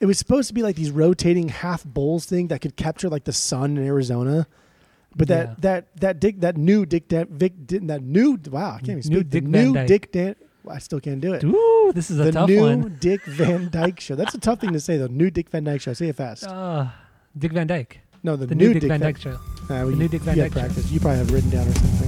it was supposed to be like these rotating half bowls thing that could capture like the sun in Arizona. But that Yeah. that that Dick that new Dick Dan, Vic that new wow I can't even New speak the Dick Van new Dyke. Dick Dan I still can't do it. Ooh, this is a the tough new one. Dick Van Dyke show. That's a tough thing to say. The new Dick Van Dyke show. Say it fast. Uh, Dick Van Dyke. no, the, The new, new Dick, Van Dyke show. Uh, well, the you, new Dick Van Dyke show. practice. You probably have written down or something.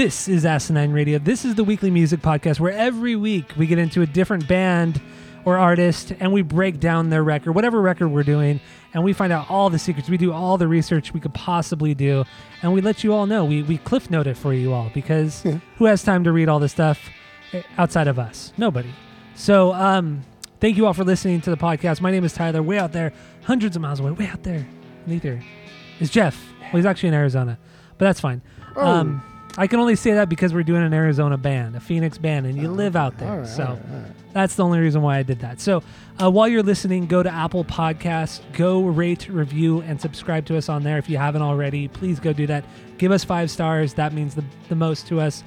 This is Asinine Radio. This is the weekly music podcast where every week we get into a different band or artist and we break down their record, whatever record we're doing, and we find out all the secrets. We do all the research we could possibly do, and we let you all know. We, we cliff note it for you all because who has time to read all this stuff eh, outside of us? Nobody. So, um, thank you all for listening to the podcast. My name is Tyler, way out there, hundreds of miles away, way out there. in ether is Jeff. Well, he's actually in Arizona, but that's fine. Oh. Um, I can only say that because we're doing an Arizona band, a Phoenix band, and you live out there. Right, so all right, all right. that's the only reason why I did that. So uh, while you're listening, go to Apple Podcasts, go rate, review, and subscribe to us on there if you haven't already. Please go do that. Give us five stars. That means the, the most to us.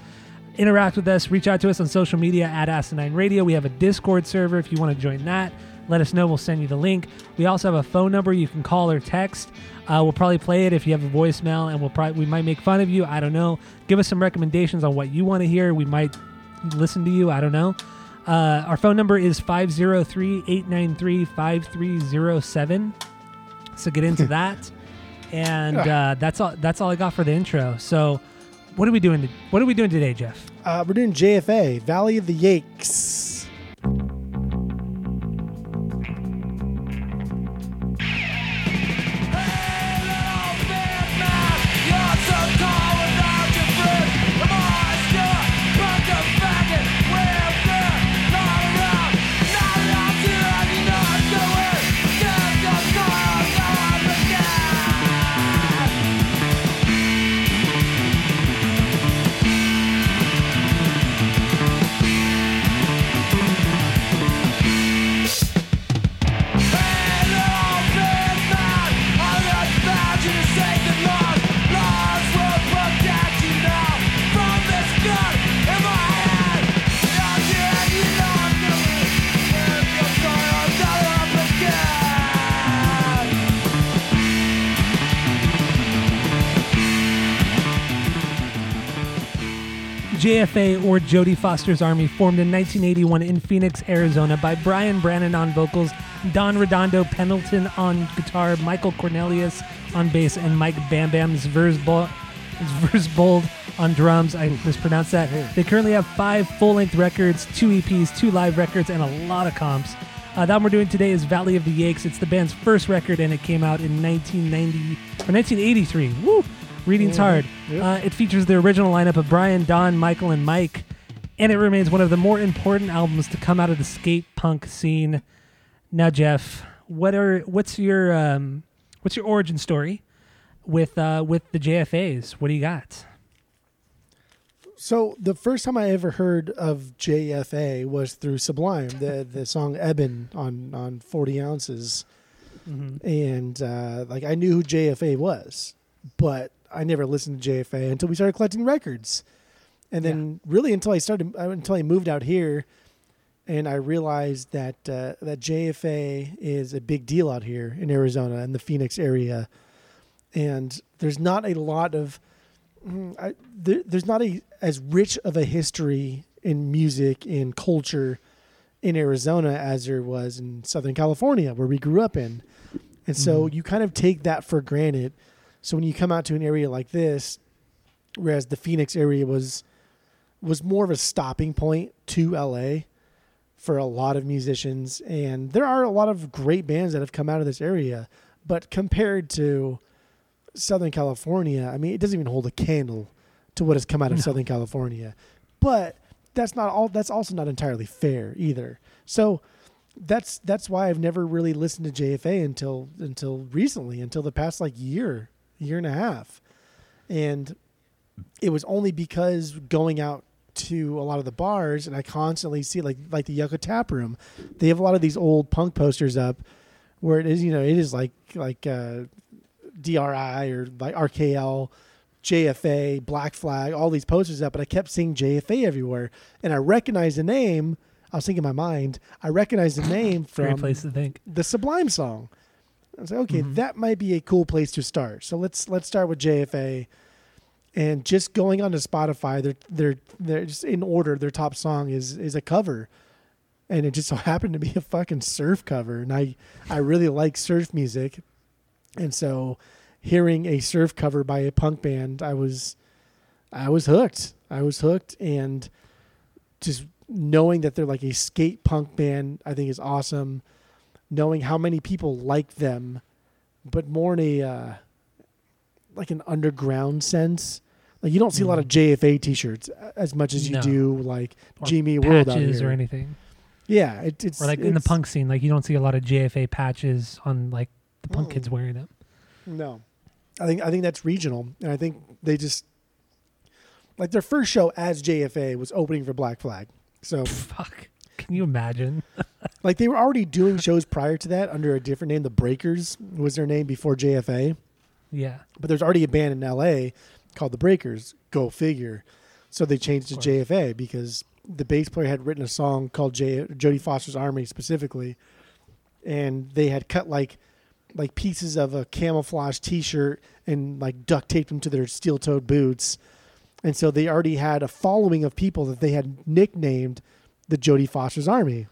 Interact with us. Reach out to us on social media at Asinine Radio. We have a Discord server if you want to join that. Let us know. We'll send you the link. We also have a phone number you can call or text. Uh, we'll probably play it if you have a voicemail, and we'll probably we might make fun of you. I don't know. Give us some recommendations on what you want to hear. We might listen to you. I don't know. Uh, our phone number is 503-893-5307. So get into that. And uh, that's all that's all I got for the intro. So what are we doing to, what are we doing today, Jeff? Uh, we're doing JFA, Valley of the Yakes. JFA or Jodie Foster's Army formed in 1981 in Phoenix, Arizona by Brian Brannon on vocals, Don Redondo Pendleton on guitar, Michael Cornelius on bass, and Mike Bam Bam Zversbold, on drums. I mispronounced that. They currently have five full-length records, two EPs, two live records, and a lot of comps. Uh, that one we're doing today is Valley of the Yakes. It's the band's first record, and it came out in 1990 or 1983. Woo! Reading's hard. Yep. Uh, it features the original lineup of Brian, Don, Michael, and Mike, and it remains one of the more important albums to come out of the skate punk scene. Now, Jeff, what are what's your um, what's your origin story with uh, with the JFAs? What do you got? So the first time I ever heard of JFA was through Sublime, the the song "Ebin" on on Forty Ounces, and uh, like I knew who JFA was, but I never listened to JFA until we started collecting records, and then really until I started uh, until I moved out here, and I realized that uh, that JFA is a big deal out here in Arizona and the Phoenix area, and there's not a lot of Mm, I, there, there's not a as rich of a history in music and culture in Arizona as there was in Southern California, where we grew up in, and so you kind of take that for granted. So when you come out to an area like this, whereas the Phoenix area was was more of a stopping point to LA for a lot of musicians, and there are a lot of great bands that have come out of this area, but compared to Southern California, I mean, it doesn't even hold a candle to what has come out of No. Southern California. But that's not all. That's also not entirely fair either. So that's that's why I've never really listened to JFA until until recently, until the past like year, year and a half, and it was only because going out to a lot of the bars and I constantly see like like the Yucca Tap Room, they have a lot of these old punk posters up where it is you know it is like like uh, DRI or like RKL, JFA, Black Flag, all these posters up, but I kept seeing JFA everywhere, and I recognized the name. I was thinking in my mind, I recognized the name from place to think. the Sublime song. I was like, okay, Mhm. that might be a cool place to start. So let's let's start with JFA, and just going onto Spotify, they're they're they're just in order. Their top song is is a cover, and it just so happened to be a fucking surf cover, and I I really like surf music, and so hearing a surf cover by a punk band, I was I was hooked. I was hooked, and just knowing that they're like a skate punk band, I think is awesome. Knowing how many people like them, but more in a uh, like an underground sense. Like you don't see a lot of JFA T-shirts as much as you No. do like Or Jimmy World out patches here. or anything. Yeah, it, it's Or like in the it's- punk scene, like you don't see a lot of JFA patches on like the punk Mm. kids wearing them. No, I think I think that's regional, and I think they just like their first show as JFA was opening for Black Flag. So Fuck. Can you imagine? like they were already doing shows prior to that under a different name. The Breakers was their name before JFA, Yeah. but there's already a band in LA called the Breakers. Go figure. So they changed to JFA because the bass player had written a song called J- Jodie Foster's Army specifically, and they had cut like like pieces of a camouflage T-shirt and like duct taped them to their steel-toed boots, and so they already had a following of people that they had nicknamed the Jodie Foster's Army.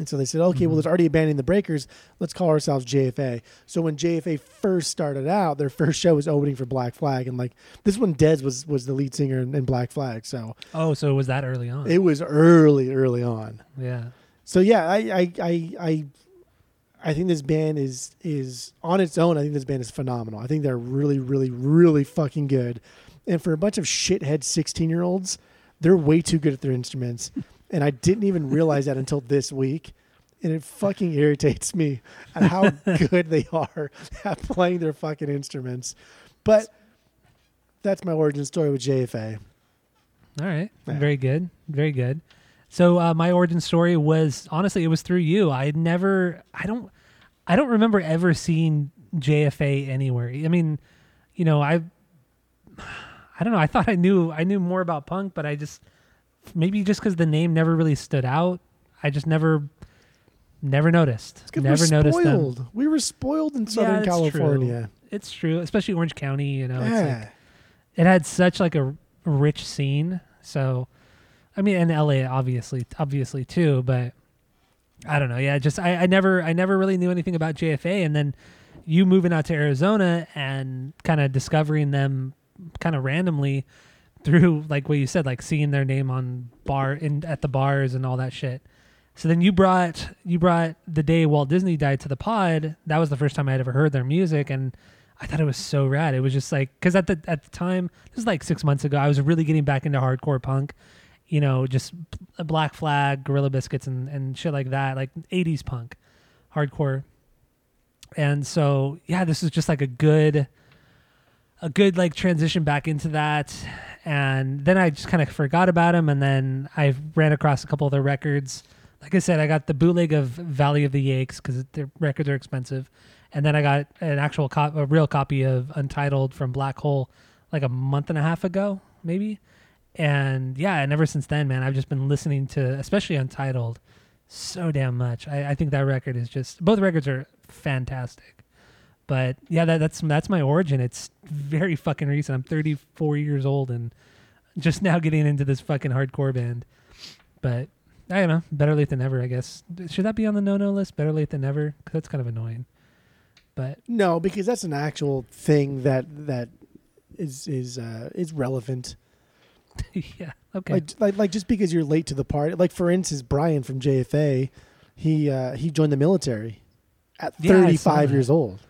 And so they said, okay, well, Mhm. there's already a band in the Breakers. Let's call ourselves JFA. So when JFA first started out, their first show was opening for Black Flag, and like this one, Dez was was the lead singer in, in Black Flag. So Oh, so it was that early on? it was early, early on. yeah. So yeah, I I I I, I think this band is is on its own. I think this band is phenomenal. I think they're really, really, really fucking good. And for a bunch of shithead sixteen year olds, they're way too good at their instruments. And I didn't even realize that until this week. And it fucking irritates me at how good they are at playing their fucking instruments. But that's my origin story with JFA. All right. Yeah. Very good. Very good. So uh, my origin story was honestly it was through you. I never I don't I don't remember ever seeing JFA anywhere. I mean, you know, I I don't know. I thought I knew I knew more about punk, but I just maybe just cuz the name never really stood out, I just never never noticed. Never we're noticed them. spoiled. We were spoiled in Southern true. California. It's true, especially Orange County, you know. It's like, it had such like a rich scene. So, I mean, and LA obviously, obviously too. But I don't know. Yeah, just I, I never, I never really knew anything about JFA, and then you moving out to Arizona and kind of discovering them kind of randomly through like what you said, like seeing their name on bar in at the bars and all that shit. So then you brought you brought the day Walt Disney died to the pod. That was the first time I had ever heard their music, and I thought it was so rad. It was just like because at the at the time, this was like six months ago. I was really getting back into hardcore punk, you know, just Black Flag, Gorilla Biscuits, and and shit like that, like '80s punk, hardcore. And so yeah, this is just like a good, a good like transition back into that. And then I just kind of forgot about him, and then I ran across a couple of their records. Like I said, I got the bootleg of Valley of the Yakes because their records are expensive and then I got an actual cop, a real copy of Untitled from Black Hole, like a month and a half ago, maybe. And yeah, and ever since then, man, I've just been listening to, especially Untitled, so damn much. I, I think that record is just both records are fantastic. But yeah, that, that's that's my origin. It's very fucking recent. I'm 34 years old and just now getting into this fucking hardcore band. But I don't know. Better late than never, I guess. Should that be on the no-no list? Better late than never, because that's kind of annoying. But No, because that's an actual thing that that is is uh, is relevant. yeah, okay. Like, like like just because you're late to the party. Like for instance, Brian from JFA, he uh, he joined the military at Yeah, 35 that. years old.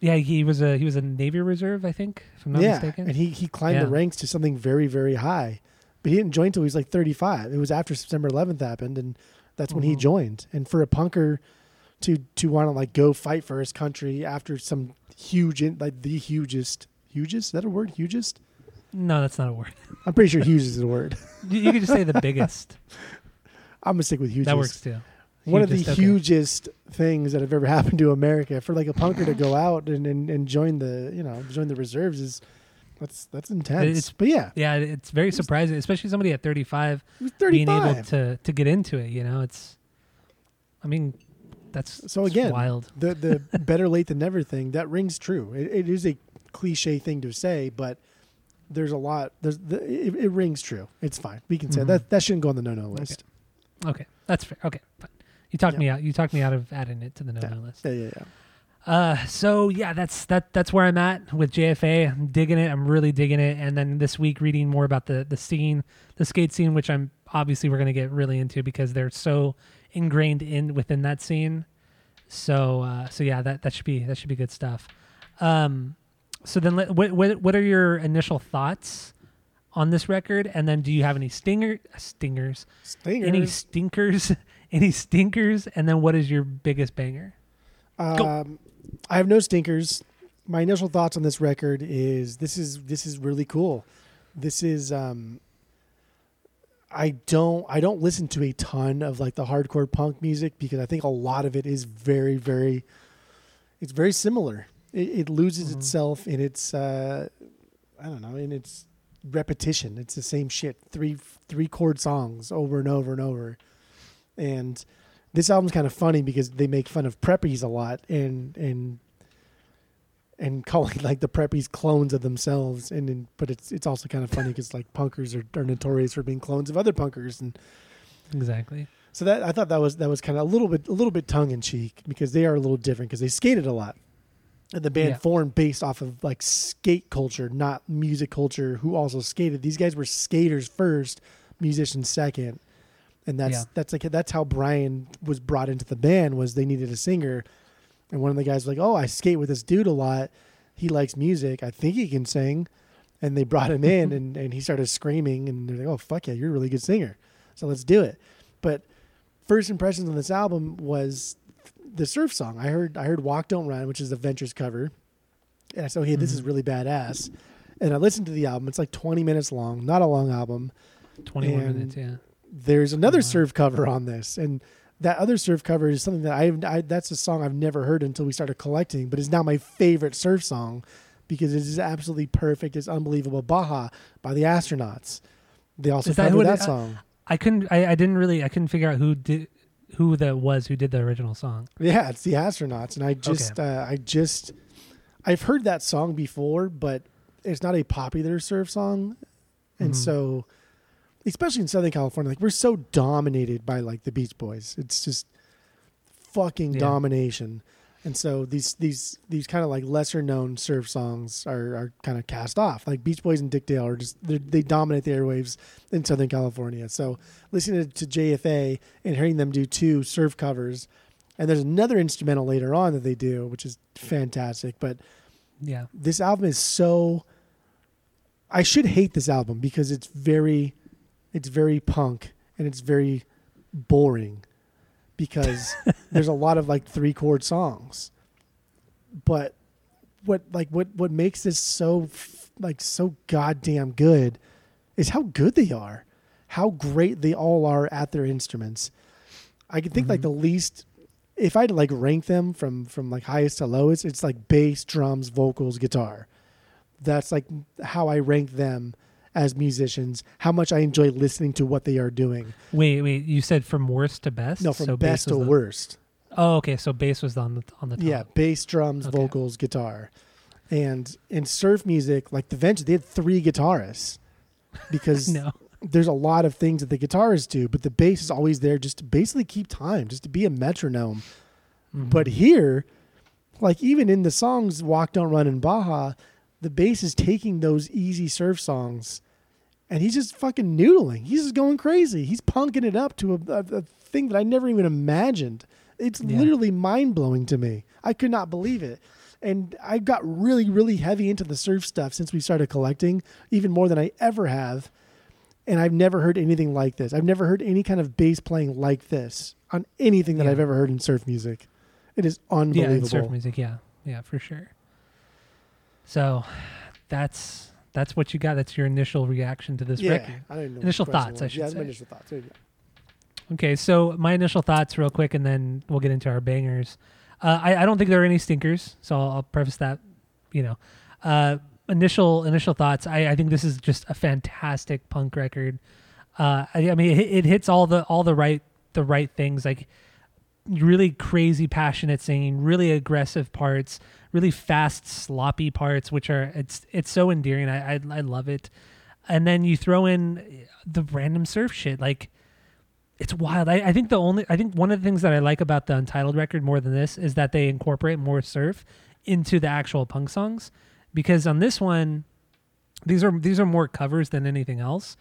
Yeah, he was a he was a Navy Reserve, I think, if I'm not yeah, mistaken. and he he climbed Yeah. the ranks to something very very high, but he didn't join until he was like 35. It was after September 11th happened, and that's when he Mhm. joined. And for a punker to to want to like go fight for his country after some huge in, like the hugest hugest is that a word hugest? no, that's not a word. I'm pretty sure huge is the word. you, you could just say the biggest. I'm gonna stick with hugest. That works too. One of the Hugest, okay. things that have ever happened to America for like a punker to go out and, and, and join the you know join the reserves is that's that's intense. It's- but yeah, Yeah, it's very surprising, especially somebody at 35 he was being able to to get into it. You know, it's. I mean, that's So again, wild. the the better late than never thing that rings true. It, it is a cliche thing to say, but there's a lot. There's the, it, it rings true. It's fine. We can say Mhm. that that shouldn't go on the no no list. Okay, that's fair. Okay, fine. You talked Yeah. me out. You talked me out of adding it to the no no list. Yeah, yeah, yeah. Uh, so yeah, that's that. That's where I'm at with JFA. I'm digging it. I'm really digging it. And then this week, reading more about the the scene, the skate scene, which I'm obviously we're gonna get really into because they're so ingrained in within that scene. So uh, so yeah, that that should be that should be good stuff. Um, so then, let, what what what are your initial thoughts on this record? And then, do you have any stinger stingers? Stinger. Any stinkers? any stinkers? And then, what is your biggest banger? Um, I have no stinkers. My initial thoughts on this record is this is this is really cool. This is um I don't I don't listen to a ton of like the hardcore punk music because I think a lot of it is very very it's very similar. It, it loses Mhm. itself in its uh I don't know in its repetition. It's the same shit. Three three chord songs over and over and over. And this album's kind of funny because they make fun of preppies a lot and and and calling like the preppies clones of themselves. And, and but it's it's also kind of funny because like punkers are, are notorious for being clones of other punkers. And Exactly. so that I thought that was that was kind of a little bit a little bit tongue in cheek because they are a little different because they skated a lot. And the band Yeah. formed based off of like skate culture not music culture who also skated. These guys were skaters first musicians second and that's Yeah. that's like that's how Brian was brought into the band was they needed a singer. And one of the guys was like oh I skate with this dude a lot. He likes music. I think he can sing. And they brought him in and, and he started screaming and they're like oh fuck yeah you're a really good singer. So let's do it. But first impressions on this album was the surf song. I heard I heard Walk Don't Run which is the Ventures cover. And I said hey this is Mhm. really badass. And I listened to the album. It's like 20 minutes long. Not a long album. 21 And- minutes, yeah. There's another wow. surf cover on this and that other surf cover is something that I've, I that's a song I've never heard until we started collecting but is now my favorite surf song because it is absolutely perfect it's unbelievable Baja by the astronauts they also Is that covered who it song I couldn't I, I didn't really I couldn't figure out who did who that was who did the original song. yeah it's the astronauts and I just uh, I just I've heard that song before but it's not a popular surf song and Mhm. so especially in southern california like we're so dominated by like the beach boys it's just fucking Yeah. domination and so these these these kind of like lesser known surf songs are, are kind of cast off like beach boys and dick dale are just they dominate the airwaves in southern california so listening to jfa and hearing them do two surf covers and there's another instrumental later on that they do which is fantastic but Yeah. this album is so I should hate this album because it's very it's very punk and it's very boring because there's a lot of like three chord songs. But what like what what makes this so like so goddamn good is how good they are. How great they all are at their instruments. I can think like Mhm. the least if I had to like rank them from from like highest to lowest, it's like bass, drums, vocals, guitar. That's like how I rank them as musicians. How much I enjoy listening to what they are doing. Wait, wait. You said from worst to best. No, from So best to the- worst. Oh, okay. So bass was on the on the top. Yeah, bass, drums, Okay. vocals, guitar. And in surf music, like the Venture, they had three guitarists because No. there's a lot of things that the guitarists do, but the bass is always there just to basically keep time, just to be a metronome. Mhm. But here, like even in the songs Walk Don't Run and Baja, the bass is taking those easy surf songs and he's just fucking noodling. He's just going crazy. He's punking it up to a, a, a thing that I never even imagined. It's Yeah. literally mind blowing to me. I could not believe it. And I got really, really heavy into the surf stuff since we started collecting, even more than I ever have. And I've never heard anything like this. I've never heard any kind of bass playing like this on anything that Yeah. I've ever heard in surf music. It is Yeah, unbelievable. in surf music. Yeah, yeah, for sure. So, that's that's what you got. That's your initial reaction to this yeah, record. I don't know. Initial what the question thoughts, I should yeah, say. my initial thoughts. There you go. Okay, so my initial thoughts, real quick, and then we'll get into our bangers. Uh, I, I don't think there are any stinkers, so I'll, I'll preface that. You know, uh, initial initial thoughts. I, I think this is just a fantastic punk record. Uh, I, I mean, it, it hits all the all the right the right things, like really crazy, passionate singing, really aggressive parts, really fast, sloppy parts, which are it's it's so endearing. I I, I love it. And then you throw in the random surf shit, like it's wild. I, I think the only I think one of the things that I like about the Untitled record more than this is that they incorporate more surf into the actual punk songs. Because on this one, these are these are more covers than anything else.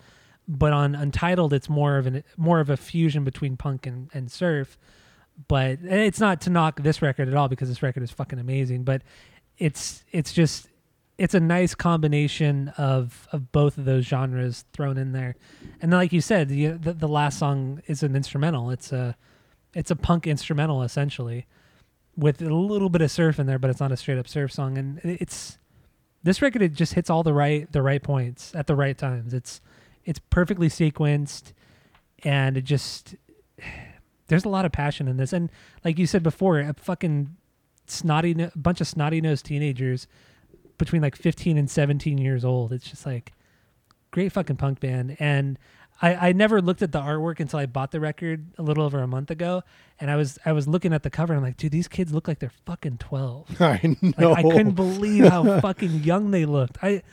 But on Untitled, it's more of an more of a fusion between punk and, and surf. But it's not to knock this record at all because this record is fucking amazing. But it's it's just it's a nice combination of of both of those genres thrown in there. And like you said, the, the the last song is an instrumental. It's a it's a punk instrumental essentially, with a little bit of surf in there, but it's not a straight up surf song. And it's this record it just hits all the right the right points at the right times. It's it's perfectly sequenced, and it just there's a lot of passion in this. And like you said before, a fucking snotty no- bunch of snotty nosed teenagers between like 15 and 17 years old. It's just like great fucking punk band. And I, I never looked at the artwork until I bought the record a little over a month ago. And I was I was looking at the cover and I'm like, dude, these kids look like they're fucking 12. I Like, know. I couldn't believe how fucking young they looked. I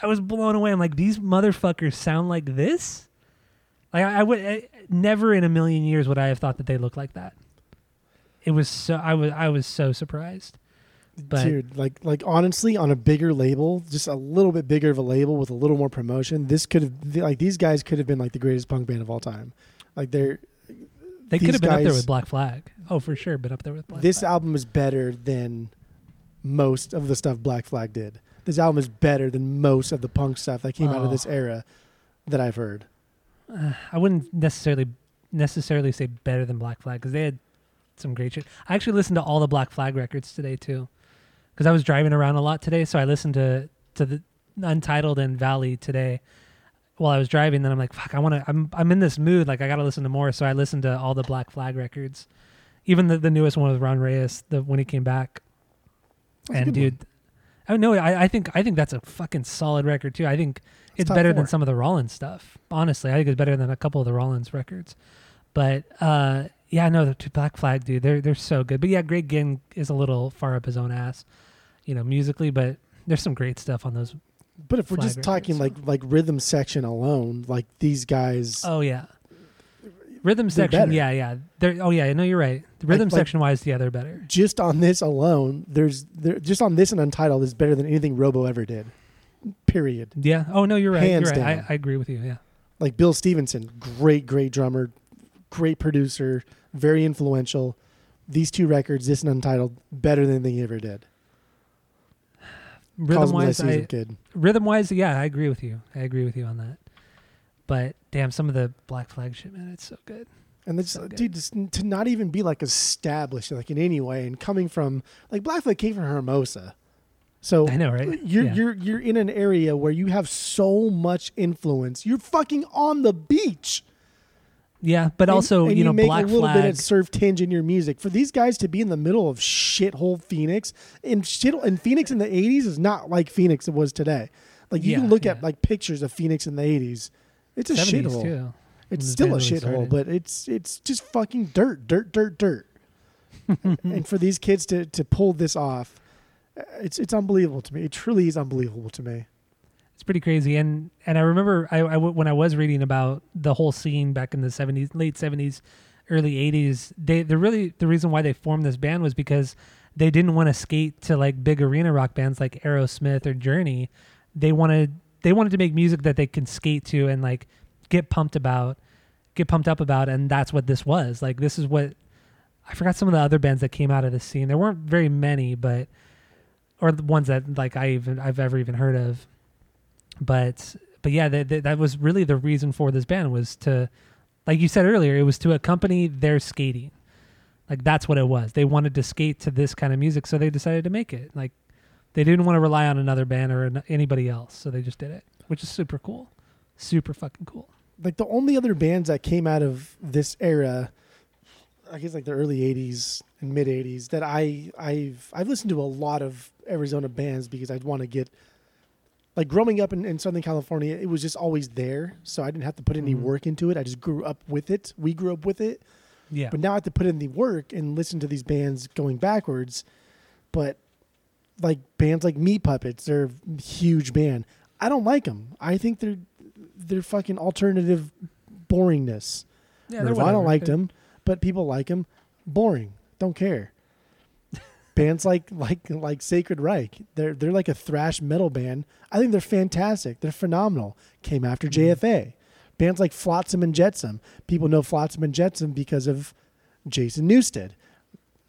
I was blown away. I'm like, these motherfuckers sound like this. Like I, I would I, never in a million years would I have thought that they looked like that. It was so I was I was so surprised. But Dude, like like honestly, on a bigger label, just a little bit bigger of a label with a little more promotion, this could have like these guys could have been like the greatest punk band of all time. Like they're they could have been up there with Black Flag. Oh, for sure, been up there with Black this Flag. album is better than most of the stuff Black Flag did. This album is better than most of the punk stuff that came out of Oh. this era that I've heard. I wouldn't necessarily necessarily say better than Black Flag because they had some great shit. I actually listened to all the Black Flag records today too, because I was driving around a lot today. So I listened to to the Untitled and Valley today while I was driving. Then I'm like, fuck, I want to. I'm I'm in this mood. Like I got to listen to more. So I listened to all the Black Flag records, even the the newest one with Ron Reyes, the when he came back. That's and good one. dude, I know. I, I think I think that's a fucking solid record too. I think It's better than some of the Rollins stuff. Honestly, I think it's better than a couple of the Rollins records. But uh, yeah, no, the Black Flag, dude, they're they're so good. But yeah, Greg Ginn is a little far up his own ass, you know, musically. But there's some great stuff on those. But if we're just talking like like rhythm section alone, like these guys Oh yeah, rhythm section. better. Yeah, yeah. They're oh yeah, no, you're right. The rhythm like- section wise, yeah, they're better. just on this alone, there's there just on this and Untitled is better than anything Robo ever did. Period. Yeah. Oh no, you're right. Hands you're right. down. I, I agree with you. Yeah. Like Bill Stevenson, great, great drummer, great producer, very influential. These two records, this and Untitled, better than anything he ever did. Rhythm wise, I see as a I, kid. rhythm wise, yeah, I agree with you. I agree with you on that. But damn, some of the Black Flag shit, man, it's so good. And it's, So dude, just to not even be like established like in any way, and coming from like Black Flag came from Hermosa, so I know, right? You're Yeah. you're you're in an area where you have so much influence. You're fucking on the beach. Yeah, but And- also, and you know, make Black a little Flag. bit of surf tinge in your music. For these guys to be in the middle of shithole Phoenix, and shit, and Phoenix in the '80s is not like Phoenix it was today. Like you Yeah, can look yeah. at like pictures of Phoenix in the '80s. It's a shithole. too. It's still a shithole, but it's it's just fucking dirt, dirt, dirt, dirt. and for these kids to to pull this off, it's it's unbelievable to me. It truly is unbelievable to me. It's pretty crazy, and and I remember I, I when I was reading about the whole scene back in the seventies, late seventies, early eighties. They the really the reason why they formed this band was because they didn't want to skate to like big arena rock bands like Aerosmith or Journey. They wanted they wanted to make music that they can skate to and like get pumped about, get pumped up about, and that's what this was. Like this is what I forgot some of the other bands that came out of the scene. There weren't very many, but or the ones that like I even I've ever even heard of. But but yeah, that that- was really the reason for this band was to, like you said earlier, it was to accompany their skating. Like that's what it was. They wanted to skate to this kind of music, so they decided to make it. Like they didn't want to rely on another band or an- anybody else, so they just did it, which is super cool, super fucking cool. like the only other bands that came out of this era i guess like the early 80s and mid 80s that i i've i've listened to a lot of arizona bands because i'd want to get like growing up in, in southern california it was just always there so i didn't have to put any Mhm. work into it. I just grew up with it. We grew up with it. Yeah, but now i have to put in the work and listen to these bands going backwards. But like bands like meat puppets they're a huge band. I don't like them i think they're they're fucking alternative boringness. Yeah, Nirvana liked them, but people like them. Boring. Don't care. Bands like like like Sacred Reich, they're they're like a thrash metal band. I think they're fantastic. They're phenomenal. Came after Mm-hmm. JFA. Bands like Flotsam and Jetsam. People know Flotsam and Jetsam because of Jason Newsted.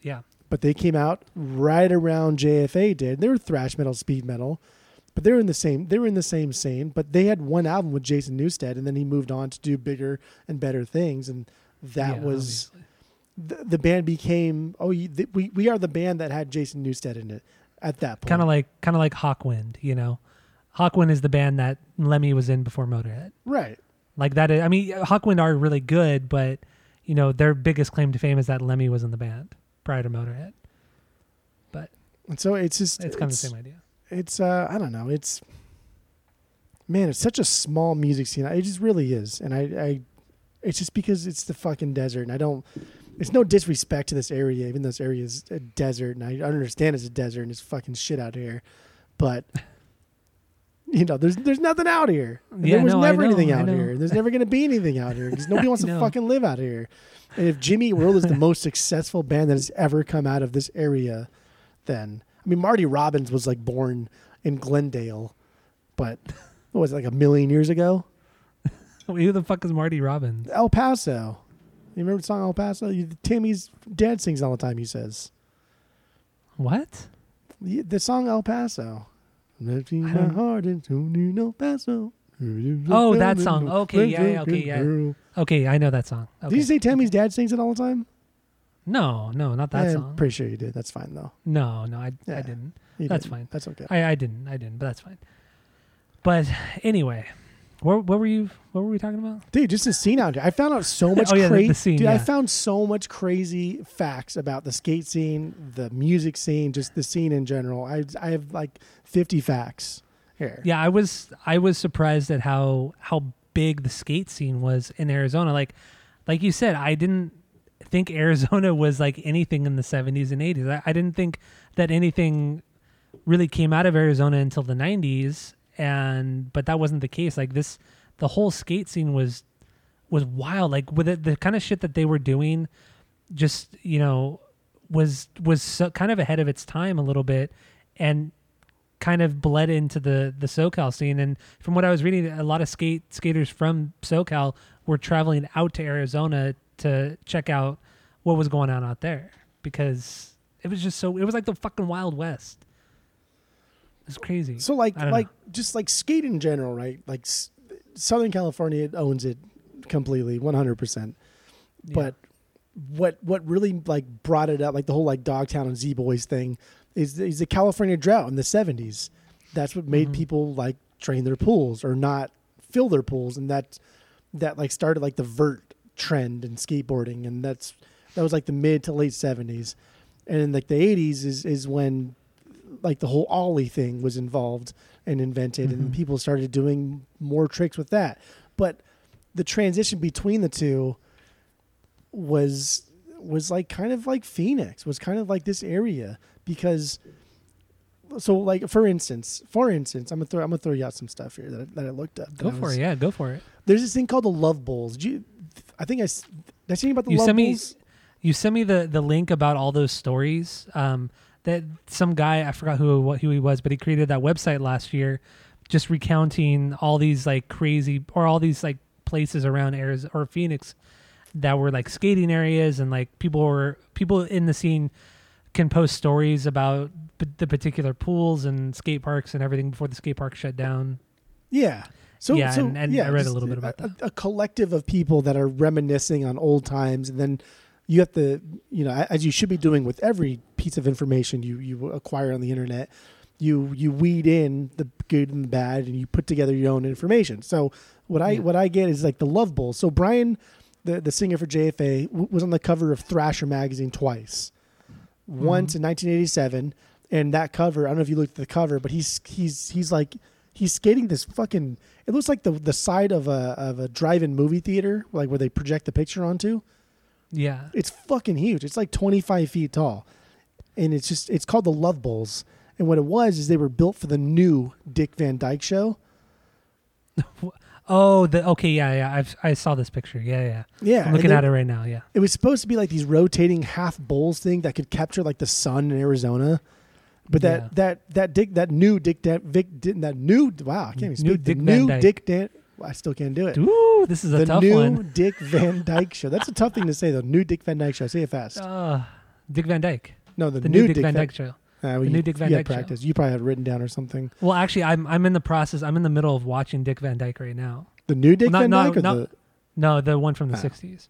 Yeah, But they came out right around JFA did. They were thrash metal, speed metal, but they were in the same they were in the same scene. But they had one album with Jason Newsted, and then he moved on to do bigger and better things, and that Yeah, was the, the band became oh you, th- we we are the band that had Jason Newsted in it at that point. kind of like kind of like Hawkwind. You know, Hawkwind is the band that Lemmy was in before Motorhead. right. Like that. Is, I mean, Hawkwind are really good, but you know their biggest claim to fame is that Lemmy was in the band prior to Motorhead. But And so it's just it's kind of the same idea. It's uh I don't know. It's man, it's such a small music scene. It just really is, and I I it's just because it's the fucking desert, and I don't. It's no disrespect to this area, even though this area is a desert, and I understand it's a desert and it's fucking shit out here, but you know, there's there's nothing out here. And Yeah, there was no, never know, anything out here. and There's never going to be anything out here because nobody wants to fucking live out here. And if Jimmy World is the most successful band that has ever come out of this area, then I mean Marty Robbins was like born in Glendale, but what was it, like a million years ago? Who the fuck is Marty Robbins? El Paso. You remember the song El Paso? You, Tammy's dad sings all the time. He says What? the, the song El Paso. Lifting my heart into New El Paso. Oh, that song. Okay, yeah, yeah, okay, yeah. Okay, I know that song. Okay. you say Tammy's dad sings it all the time? no, no, not that I'm song. pretty sure you did. That's fine though. no, no, I, Yeah. I didn't. That's didn't. fine. That's okay. I, I didn't. I didn't. But that's fine. But anyway, what what were you? What were we talking about? Dude, just the scene out here. I found out so oh, much Oh, yeah, the- crazy. the scene, Dude, I found so much crazy facts about the skate scene, the music scene, just the scene in general. I I have like 50 facts here. Yeah, I was I was surprised at how how big the skate scene was in Arizona. Like like you said, I didn't think Arizona was like anything in the 70s and 80s. I, I didn't think that anything really came out of Arizona until the 90s and but that wasn't the case. Like this the whole skate scene was was wild like with it, the kind of shit that they were doing just, you know, was was so, kind of ahead of its time a little bit and kind of bled into the the SoCal scene. And from what I was reading, a lot of skate skaters from SoCal were traveling out to Arizona to check out what was going on out there because it was just so it was like the fucking Wild West. It's crazy. So like like just like skate in general, right? Like s- Southern California owns it completely, 100%. But what what really like brought it up, like the whole like Dogtown and Z Boys thing, is is the California drought in the 70s. That's what made Mhm. people like drain their pools or not fill their pools, and that that like started like the vert trend in skateboarding, and that's that was like the mid to late 70s, and in like the 80s is is when like the whole ollie thing was involved and invented, and Mhm. people started doing more tricks with that. But the transition between the two was was like kind of like Phoenix, was kind of like this area because so like for instance, for instance, I'm gonna throw I'm gonna throw you out some stuff here that I, that I looked up. go for was- it. Yeah, go for it. There's this thing called the Love Bowls. You, I think I s- did I see about the You Love sent me Bowls. you sent me the the link about all those stories. Um, that some guy I forgot who what who he was, but he created that website last year, just recounting all these like crazy or all these like places around Arizona or Phoenix that were like skating areas and like people were people in the scene can post stories about p- the particular pools and skate parks and everything before the skate park shut down. Yeah. So, Yeah, so and- and yeah, I read a little bit about a, a collective of people that are reminiscing on old times, and then you have to, you know, as you should be doing with every piece of information you you acquire on the internet, you you weed in the good and the bad, and you put together your own information. So what I Yeah. what I get is like the Love Bowl. So Brian, the the singer for JFA, w- was on the cover of Thrasher magazine twice, once in 1987, mm-hmm. and that cover. I don't know if you looked at the cover, but he's he's he's like he's skating this fucking. It looks like the the side of a of a drive-in movie theater, like where they project the picture onto. Yeah. It's fucking huge. It's like 25 feet tall, and it's just it's called the Love Bowls. And what it was is they were built for the new Dick Van Dyke show. Oh, the okay, yeah, yeah. I've I saw this picture. Yeah, yeah. Yeah, I'm looking they- at it right now. Yeah. It was supposed to be like these rotating half bowls thing that could capture like the sun in Arizona. But that Yeah. that that Dick that new Dick Dan, Vic that new wow I can't even speak New the Dick Van new Dyke. Dick Dan I still can't do it. Ooh, this is a the tough new one. Dick Van Dyke show. That's a tough thing to say though. New Dick Van Dyke show. Say it fast. Uh, Dick Van Dyke. no, the, The new Dick Van Dyke show. Uh, well, the you, new Dick Van had Dyke show. practice. You probably have it written down or something. Well, actually, I'm I'm in the process. I'm in the middle of watching Dick Van Dyke right now. The new Dick Well, Van not- Dyke or not- the No, the one from the Ah. '60s.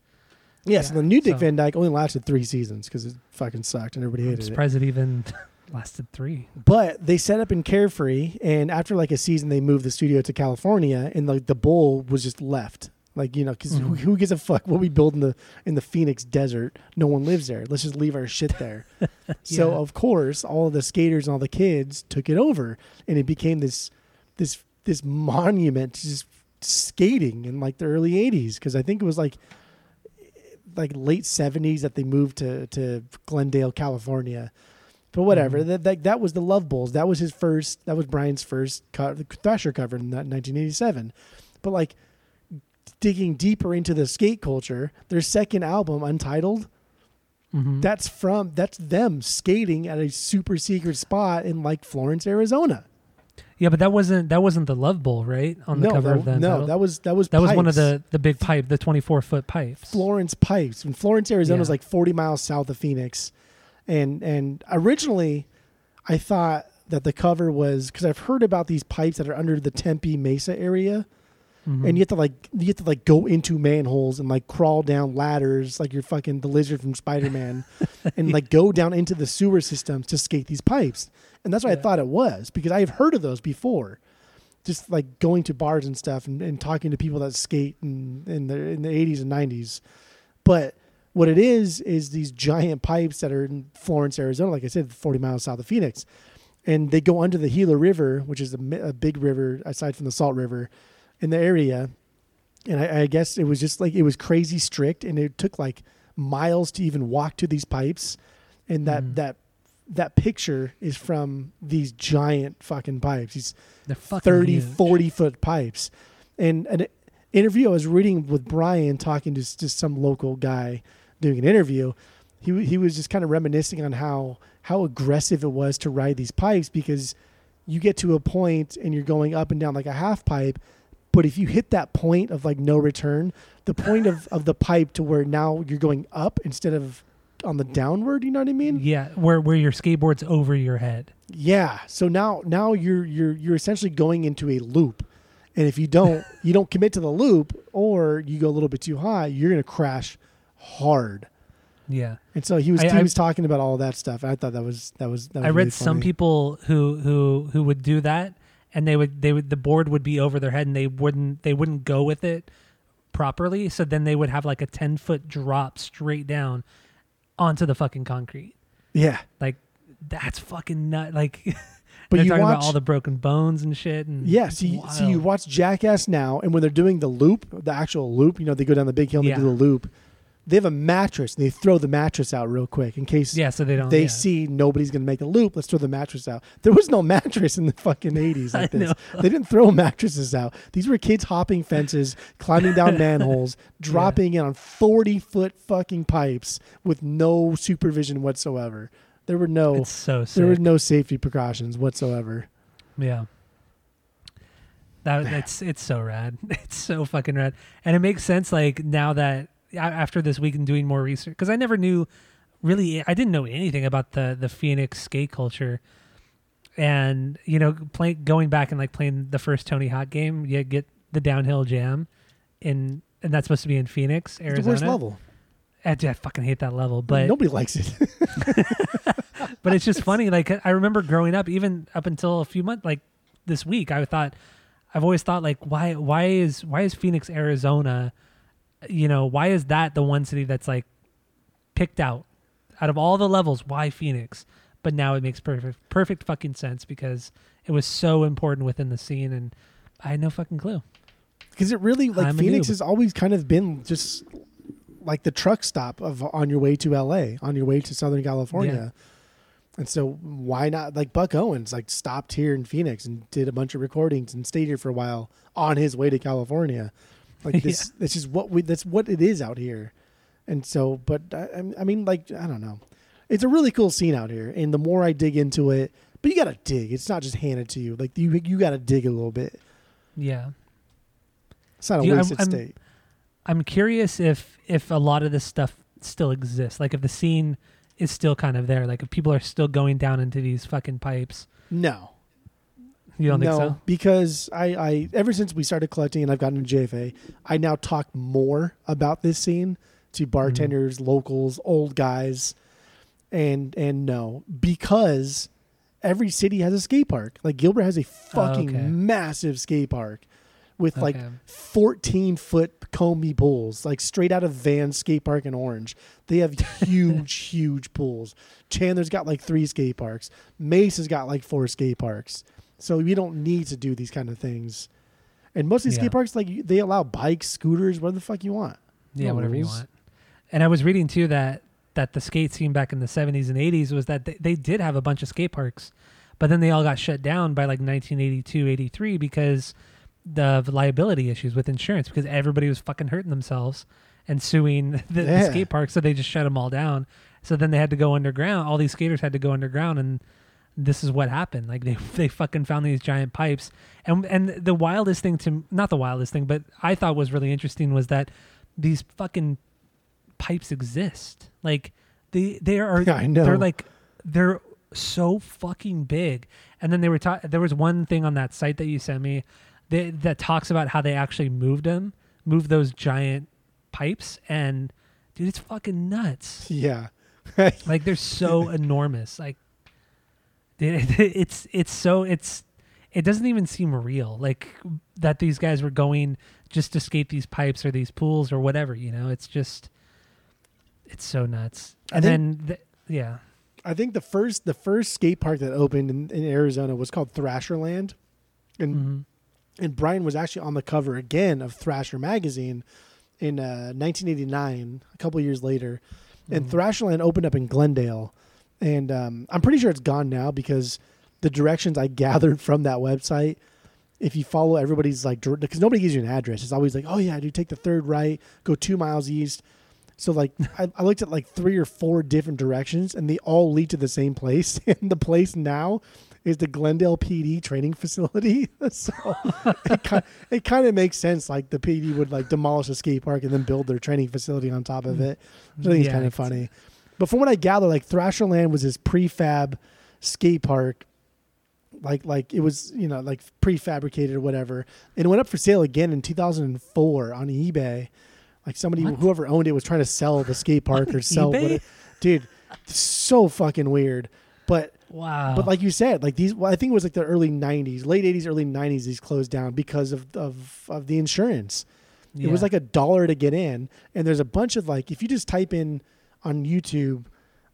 yeah, so the new Dick so- Van Dyke only lasted three seasons because it fucking sucked and everybody I'm hated it. surprised it even lasted three. But they set up in Carefree, and after like a season, they moved the studio to California, and like the bowl was just left. Like you know, because who, Mhm. who gives a fuck what we build in the in the Phoenix desert? No one lives there. Let's just leave our shit there. So of course, all the skaters and all the kids took it over, and it became this this this monument to just skating in like the early '80s. Because I think it was like like late '70s that they moved to to Glendale, California. But whatever, Mhm. that, that that was the Love Bowls. That was his first. That was Brian's first co- Thrasher cover in that 1987. But like digging deeper into the skate culture, their second album, Untitled, Mhm. that's from that's them skating at a super secret spot in like Florence, Arizona. yeah, but that wasn't that wasn't the Love Bowl, right? On the no, cover that, of the no, that was that was that was one of the the big pipe, the 24 foot pipes. Florence Pipes. And Florence, Arizona is like 40 miles south of Phoenix. And and originally I thought that the cover was because I've heard about these pipes that are under the Tempe Mesa area. Mhm. And you have to like you have to like go into manholes and like crawl down ladders like you're fucking the lizard from Spider Man and like go down into the sewer systems to skate these pipes. And that's what I thought it was because I've heard of those before. Just like going to bars and stuff and, and talking to people that skate in, in the in the eighties and nineties. But what it is is these giant pipes that are in Florence, Arizona, like I said, forty miles south of Phoenix. And they go under the Gila River, which is a, a big river aside from the Salt River in the area. And I, I guess it was just like it was crazy strict, and it took like miles to even walk to these pipes. And that Mhm. that that picture is from these giant fucking pipes, these They're fucking 30, huge. 40 foot pipes. And an interview I was reading with Brian, talking to just some local guy doing an interview. He he was just kind of reminiscing on how how aggressive it was to ride these pipes because you get to a point and you're going up and down like a half pipe, but if you hit that point of like no return, the point of, of the pipe to where now you're going up instead of on the downward, you know what I mean? Yeah, where where your skateboard's over your head. Yeah. So now now you're you're you're essentially going into a loop. And if you don't you don't commit to the loop or you go a little bit too high, you're gonna crash hard. Yeah. And so he was I- he I- was talking about all that stuff. I thought that was that was that was I read some people who who who would do that and they would they would the board would be over their head and they wouldn't they wouldn't go with it properly so then they would have like a 10 foot drop straight down onto the fucking concrete Yeah. like that's fucking nut like But you talking watch about all the broken bones and shit and Yeah, so you, so you watch Jackass now, and when they're doing the loop, the actual loop, you know, they go down the big hill and Yeah. they do the loop. They have a mattress, and they throw the mattress out real quick in case yeah so they don't they yeah. see nobody's going to make a loop. Let's throw the mattress out. There was no mattress in the fucking 80s like this. They didn't throw mattresses out. These were kids hopping fences, climbing down manholes, dropping in on 40 foot fucking pipes with no supervision whatsoever. There were no it's so sick. there were no safety precautions whatsoever. Yeah. That that's it's so rad. It's so fucking rad, and it makes sense. Like now that after this week and doing more research, because I never knew really I didn't know anything about the the Phoenix skate culture. And you know, play, going back and like playing the first Tony Hawk game, you get the downhill jam, in and that's supposed to be in Phoenix, Arizona. It's the worst level. Eh, I, I fucking hate that level, but nobody likes it. but it's just funny. Like I remember growing up, even up until a few months, like this week, I thought I've always thought like why why is why is Phoenix, Arizona, you know, why is that the one city that's like picked out out of all the levels? Why Phoenix? But now it makes perfect perfect fucking sense because it was so important within the scene, and I had no fucking clue. Because it really like I'm Phoenix has always kind of been just like the truck stop of on your way to LA, on your way to Southern California. And so why not like Buck Owens like stopped here in Phoenix and did a bunch of recordings and stayed here for a while on his way to California. Like this this is what we that's what it is out here. And so but I, I mean like I don't know. It's a really cool scene out here and the more I dig into it, but you got to dig. It's not just handed to you. Like you you got to dig a little bit. Yeah. It's not a Do you- I'm- wasted I'm- state. I'm curious if if a lot of this stuff still exists. Like if the scene is still kind of there. Like if people are still going down into these fucking pipes. No. You don't no, think so? because I, I ever since we started collecting and I've gotten into JFA, I now talk more about this scene to mm-hmm. bartenders, locals, old guys, and and no, because every city has a skate park. Like Gilbert has a fucking okay. massive skate park with like 14 foot Comey pools, like straight out of Van Skate Park in Orange. They have huge, huge pools. Chandler's got like three skate parks. Mesa has got like four skate parks. So we don't need to do these kind of things. And most of these Yeah. skate parks, like they allow bikes, scooters, whatever the fuck you want. Yeah, No whatever you want. And I was reading too that that the skate scene back in the 70s and 80s was that they, they did have a bunch of skate parks, but then they all got shut down by like 1982, 83 because the liability issues with insurance because everybody was fucking hurting themselves and suing the, the skate park, so they just shut them all down. So then they had to go underground. All these skaters had to go underground and this is what happened. Like they they fucking found these giant pipes, and and the wildest thing to not the wildest thing, but I thought was really interesting was that these fucking pipes exist. Like they they are Yeah, I know. they're like they're so fucking big. And then they were ta- there was one thing on that site that you sent me that that talks about how they actually moved them, moved those giant pipes, and dude, it's fucking nuts. Yeah. Like they're so enormous. Like it's it's so it's it doesn't even seem real. Like that these guys were going just to skate these pipes or these pools or whatever. You know, it's just it's so nuts. And think- then th- yeah, I think the first the first skate park that opened in, in Arizona was called Thrasherland. And Mhm. and Brian was actually on the cover again of Thrasher magazine in uh, 1989, a couple years later. And Mhm. Thrasherland opened up in Glendale, and um, I'm pretty sure it's gone now because the directions I gathered from that website, if you follow everybody's like, because nobody gives you an address, it's always like, oh yeah, dude, take the third right, go two miles east. So like, I, I looked at like three or four different directions, and they all lead to the same place. And the place now is the Glendale PD training facility. so it kind, it kind of makes sense. Like the PD would like demolish a skate park and then build their training facility on top of it. Which I think Yeah, kind of it's- funny. But from what I gather, like Thrasherland was this prefab skate park. Like like it was, you know, like prefabricated or whatever. And it went up for sale again in 2004 on eBay. Like somebody, What? whoever owned it, was trying to sell the skate park or sell. What dude, so fucking weird. But wow. but like you said, like these, well, I think it was like the early '90s, late '80s, early '90s. These closed down because of of, of the insurance. It was like a dollar to get in, and there's a bunch of like if you just type in on YouTube,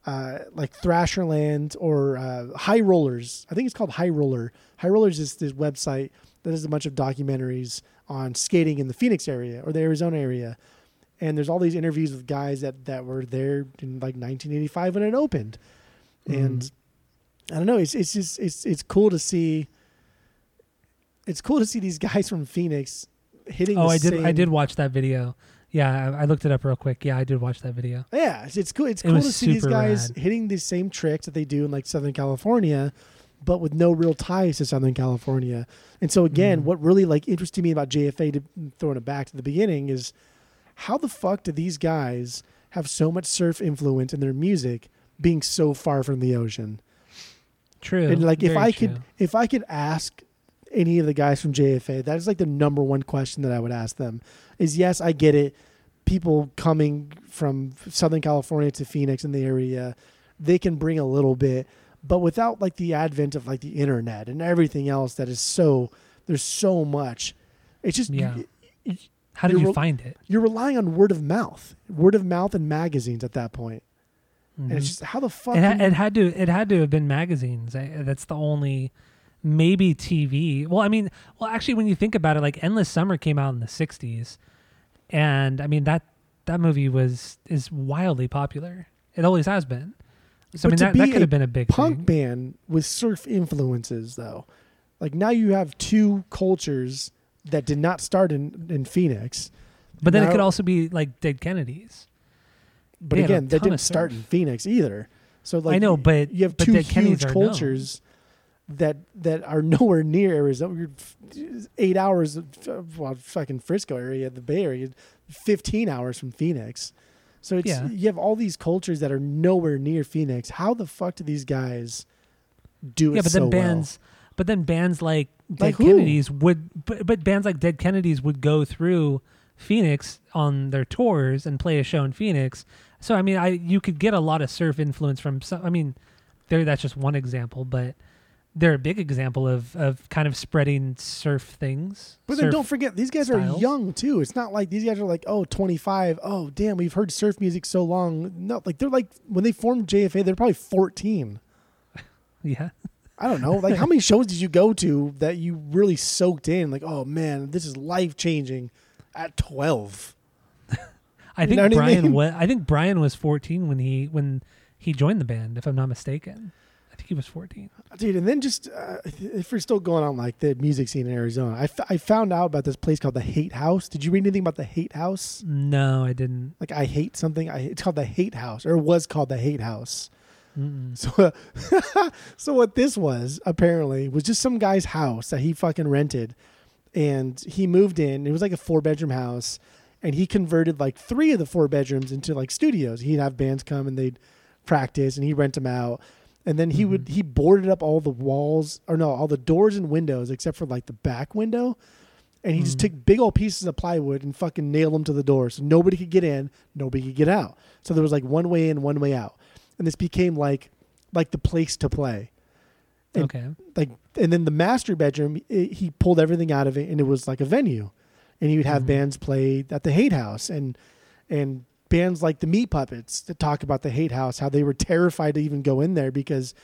uh, like Thrasherland or uh, High Rollers. I think it's called High Roller. High Rollers is this website that has a bunch of documentaries on skating in the Phoenix area or the Arizona area. And there's all these interviews with guys that, that were there in like 1985 when it opened. And Mhm. I don't know. It's it's just it's it's cool to see. It's cool to see these guys from Phoenix hitting. oh, I did I did watch that video. Yeah, I, I looked it up real quick. Yeah, I did watch that video. Yeah, it's, it's cool. It's It cool was to see these super guys rad. hitting the same tricks that they do in like Southern California, but with no real ties to Southern California. And so again, Mhm. what really like interested me about JFA, to throwing it back to the beginning, is how the fuck do these guys have so much surf influence in their music being so far from the ocean. True. And like if Very I true. could if I could ask any of the guys from JFA, that is like the number one question that I would ask them. Is yes, I get it. People coming from Southern California to Phoenix in the area, they can bring a little bit, but without like the advent of like the internet and everything else that is so there's so much. It's just Yeah. you, How did re- find it? you're relying on word of mouth, word of mouth and magazines at that point. And it's Mhm. just how the fuck it, ha- it had to it had to have been magazines. I, that's the only maybe TV. Well, I mean, well actually when you think about it like Endless Summer came out in the 60s and I mean that that movie was is wildly popular. It always has been. So But I mean that, that could have been a big punk thing. band with surf influences though like now you have two cultures that did not start in, in phoenix But then it could also be like Dead Kennedys. but They again they didn't start in phoenix either so like I know, but you have but two huge cultures that that are nowhere near arizona You're eight hours well, fucking frisco area the bay area 15 hours from phoenix so it's Yeah. you have all these cultures that are nowhere near phoenix how the fuck do these guys do it Yeah, but so then well? bands, but then bands like Dead Like who? Kennedys would, but, but bands like Dead Kennedys would go through Phoenix on their tours and play a show in Phoenix. So I mean, I you could get a lot of surf influence from. Some, I mean, there that's just one example, but they're a big example of of kind of spreading surf things. But then don't forget, these guys are young too. It's not like these guys are like, oh, 25. Oh, damn, we've heard surf music so long. No, like they're like, when they formed JFA, they're probably 14. yeah, I don't know. Like, how many shows did you go to that you really soaked in? Like, oh man, this is life changing at 12. I You think know what I Brian. mean? wa- I think Brian was 14 when he when he joined the band, if I'm not mistaken. Think he was 14. Dude, and then just, uh, if we're still going on like the music scene in Arizona, I, f- I found out about this place called the Hate House. Did you read anything about the Hate House? No, I didn't. Like, I hate something. I, it's called the Hate House, or it was called the Hate House. Mm-mm. So, so what this was apparently was just some guy's house that he fucking rented, and he moved in. It was like a four bedroom house, and he converted like three of the four bedrooms into like studios. He'd have bands come and they'd practice, and he'd rent them out. And then he would he boarded up all the walls or no all the doors and windows except for like the back window, and he just Mhm. took big old pieces of plywood and fucking nailed them to the door so nobody could get in, nobody could get out. So there was like one way in, one way out, and this became like like the place to play. And Okay. like and then the master bedroom i he pulled everything out of it and it was like a venue and he would have Mhm. bands play at the hate house and and bands like the meat puppets that talk about the hate house how they were terrified to even go in there because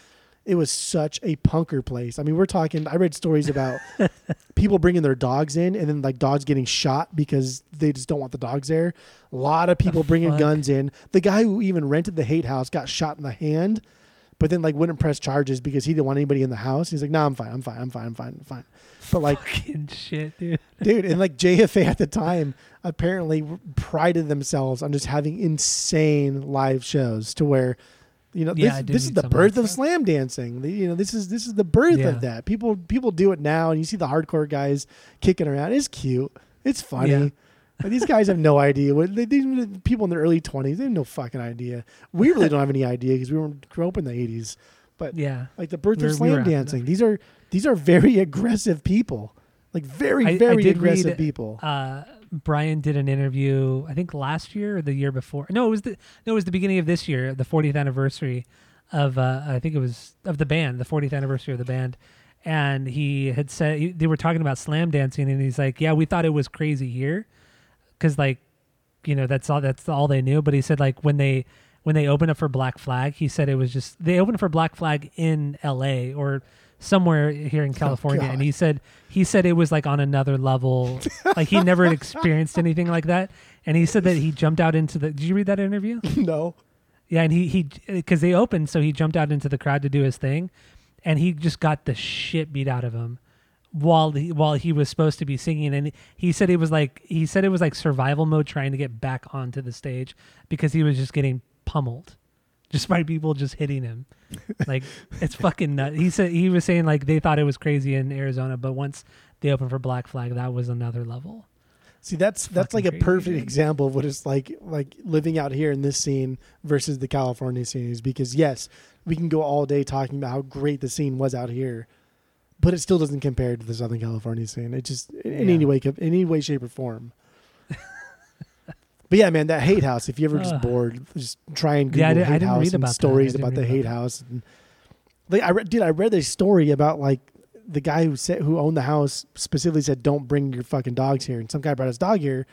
it was such a punker place i mean we're talking i read stories about people bringing their dogs in and then like dogs getting shot because they just don't want the dogs there a lot of people bringing fuck? guns in the guy who even rented the hate house got shot in the hand but then like wouldn't press charges because he didn't want anybody in the house. He's like, "No, I'm fine. I'm fine. I'm fine. I'm fine. I'm fine." But like, Fucking shit, dude. dude, and like JFA at the time apparently prided themselves on just having insane live shows to where, you know, Yeah, this, this is the some of that birth of slam dancing. The- you know, this is this is the birth Yeah. of that. People people do it now, and you see the hardcore guys kicking around. It's cute. It's funny. Yeah. But these guys have no idea. What they, these people in their early twenties, they have no fucking idea. We really don't have any idea because we weren't grew up in the eighties. But Yeah. like the birth of slam dancing. These are these are very aggressive people, like very I- I very did aggressive read, people. Uh, Brian did an interview, I think last year or the year before. No, it was the no, it was the beginning of this year, the 40th anniversary of uh, I think it was of the band, the 40th anniversary of the band. And he had said he- they were talking about slam dancing, and he's like, "Yeah, we thought it was crazy here, because like, you know, that's all that's all they knew." But he said like when they when they opened up for Black Flag, he said it was just they opened for Black Flag in L.A. or somewhere here in oh, California, and he said he said it was like on another level, like he never experienced anything like that. And he said that he jumped out into the. Did you read that interview? no, Yeah, and he he because they opened, so he jumped out into the crowd to do his thing, and he just got the shit beat out of him while he while he was supposed to be singing, and he said it was like he said it was like survival mode trying to get back onto the stage because he was just getting pummeled, just by people just hitting him, like it's fucking nuts. He said he was saying like they thought it was crazy in Arizona, but once they opened for Black Flag, that was another level. See, that's that's Fucking like a perfect dude. example of what it's like like living out here in this scene versus the California scene is because yes, we can go all day talking about how great the scene was out here, but it still doesn't compare to the Southern California scene. It just in Yeah. any way, in any way, shape, or form. But yeah, man, that hate house. If you're ever just bored, just try and Google Yeah, I did- I hate didn't house read and about that. stories I didn't about the read hate that. house. And, like I read, dude, I read a story about like the guy who said who owned the house specifically said, "Don't bring your fucking dogs here." And some guy brought his dog here,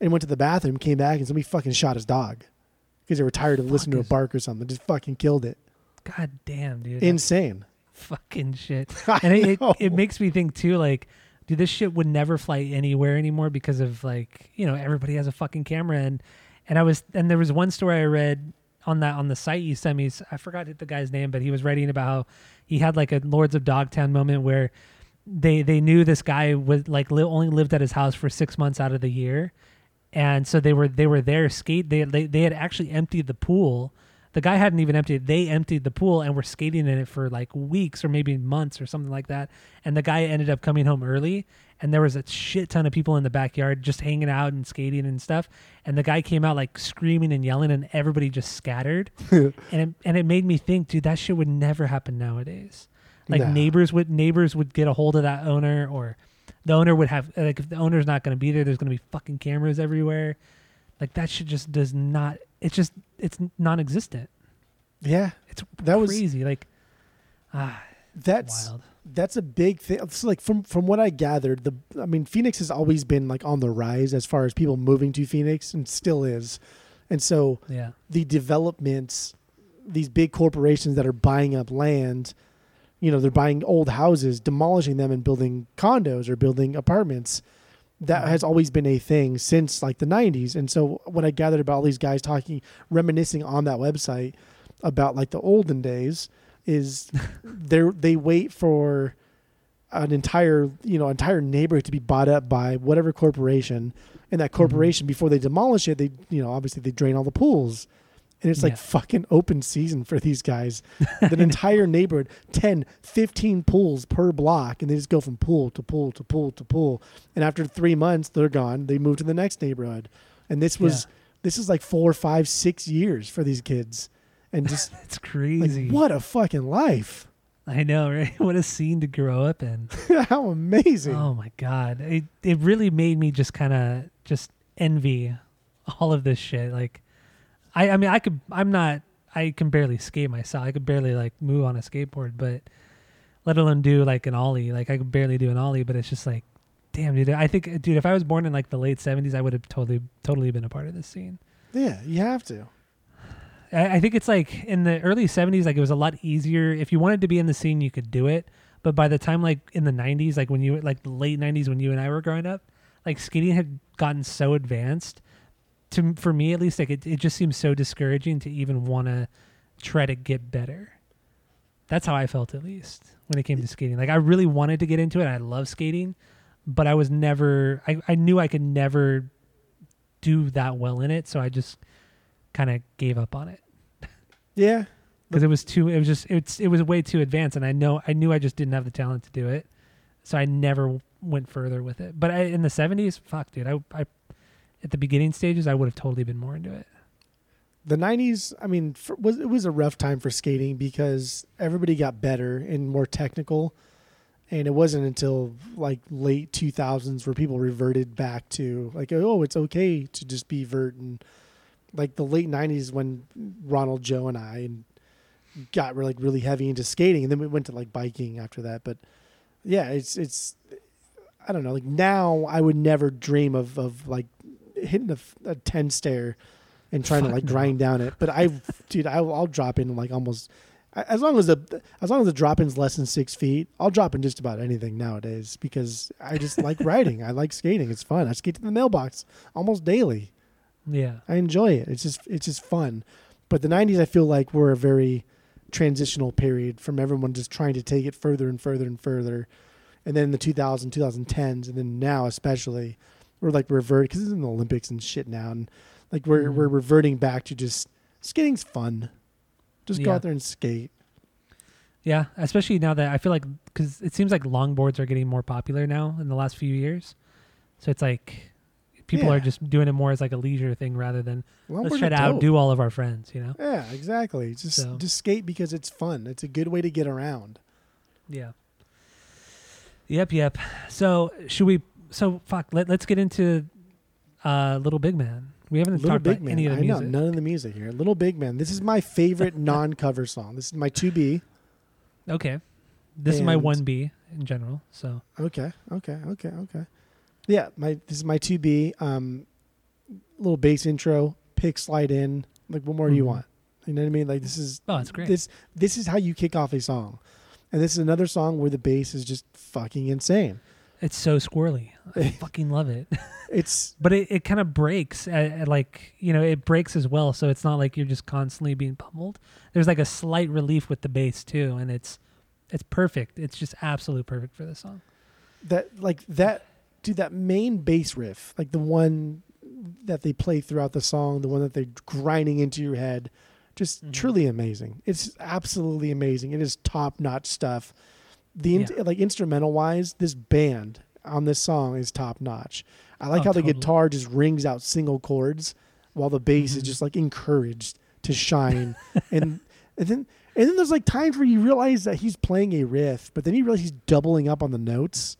and went to the bathroom, came back, and somebody fucking shot his dog because they were tired of listening to is- a bark or something. Just fucking killed it. God damn, dude. Insane. fucking shit. I And it, it, know. it makes me think too, like, dude, this shit would never fly anywhere anymore because of like, you know, everybody has a fucking camera and and I was and there was one story I read on that on the site you sent me. I forgot the guy's name, but he was writing about how he had like a Lords of Dogtown moment where they they knew this guy was like li- only lived at his house for six months out of the year, and so they were they were there skate. They they they had actually emptied the pool. The guy hadn't even emptied. it. They emptied the pool and were skating in it for like weeks or maybe months or something like that. And the guy ended up coming home early, and there was a shit ton of people in the backyard just hanging out and skating and stuff. And the guy came out like screaming and yelling, and everybody just scattered. and it, and it made me think, dude, that shit would never happen nowadays. Like No. neighbors would neighbors would get a hold of that owner, or the owner would have like if the owner's not going to be there, there's going to be fucking cameras everywhere. Like that shit just does not. It's just it's non-existent. Yeah, It's that was crazy. Like ah, that's wild. that's a big thing. It's like from from what I gathered, the I mean, Phoenix has always been like on the rise as far as people moving to Phoenix, and still is. And so Yeah. the developments, these big corporations that are buying up land, you know, they're buying old houses, demolishing them, and building condos or building apartments. That Mhm. has always been a thing since like the 90s. And so, what I gathered about all these guys talking, reminiscing on that website about like the olden days is they they wait for an entire you know entire neighborhood to be bought up by whatever corporation and that corporation before they demolish it they you know obviously they drain all the pools and it's like Yeah. fucking open season for these guys an entire neighborhood 10 15 pools per block and they just go from pool to pool to pool to pool and after three months they're gone they move to the next neighborhood and this was this is like four five six years for these kids and just It's like crazy. what a fucking life I know, right? What a scene to grow up in. how amazing Oh my god. It it really made me just kind of just envy all of this shit. Like I I mean I could I'm not I can barely skate myself. I could barely like move on a skateboard, but let alone do like an ollie. Like I could barely do an ollie, but it's just like damn dude. I think dude if I was born in like the late 70s, I would have totally totally been a part of this scene. yeah you have to I, I think it's like in the early 70s, like it was a lot easier. If you wanted to be in the scene, you could do it. But by the time like in the 90s, like when you like the late 90s when you and I were growing up, like skating had gotten so advanced. To for me at least, like it, it just seems so discouraging to even want to try to get better. That's how I felt at least when it came to skating. Like I really wanted to get into it. I love skating, but I was never. I I knew I could never do that well in it, so I just kind of gave up on it yeah because it was too it was just it's it was way too advanced and i know i knew i just didn't have the talent to do it so i never went further with it but I, in the 70s fuck dude I, I at the beginning stages i would have totally been more into it. The 90s i mean for, was it was a rough time for skating because everybody got better and more technical. And it wasn't until like late 2000s where people reverted back to like oh it's okay to just be vert and like the late 90s when ronald joe and i and got really, like really heavy into skating. And then we went to like biking after that. But yeah it's it's i don't know like now i would never dream of of like hitting a, a 10 stair and trying to like no. grind down it. But i dude I'll, I'll drop in like almost as long as the as long as the drop in's less than six feet i'll drop in just about anything nowadays because i just like riding. I like skating. It's fun. I skate to the mailbox almost daily. Yeah. I enjoy it. It's just it's just fun. But the '90s, I feel like were a very transitional period from everyone just trying to take it further and further and further, and then the 2000s, 2010s, and then now especially, we're like revert because it's in the Olympics and shit now, and like we're Mhm. we're reverting back to just skating's fun. Just go out there and skate. yeah especially now that i feel like because it seems like longboards are getting more popular now in the last few years so it's like people Yeah. are just doing it more as like a leisure thing rather than let's Longboards try to dope. outdo all of our friends. You know? Yeah, exactly. Just So- just skate because it's fun. It's a good way to get around. Yeah. Yep, yep. So should we? So fuck. Let, let's get into uh, Little Big Man. We haven't Little talked Big about Man. any of the I know music. none of the music here. Little Big Man. This is my favorite non-cover song. This is my 2B. Okay. This is my And- one B in general. So Okay, okay, okay, okay. Yeah, my this is my 2B. Um, little bass intro, pick slide in. Like, what more do you Mhm. want? You know what I mean? Like, this is oh, it's great. this this is how you kick off a song, and this is another song where the bass is just fucking insane. It's so squirrely. I fucking love it. It's but it, it kind of breaks at, at like you know it breaks as well so it's not like you're just constantly being pummeled there's like a slight relief with the bass too and it's it's perfect it's just absolute perfect for this song that like that dude that main bass riff like the one that they play throughout the song the one that they're grinding into your head just Mhm. truly amazing it's absolutely amazing it is top notch stuff the in- Yeah. like instrumental wise this band on this song is top notch i like Oh, how the guitar just rings out single chords while the bass is Mhm. just like encouraged to shine and and then and then there's like times where you realize that he's playing a riff but then you realize he's doubling up on the notes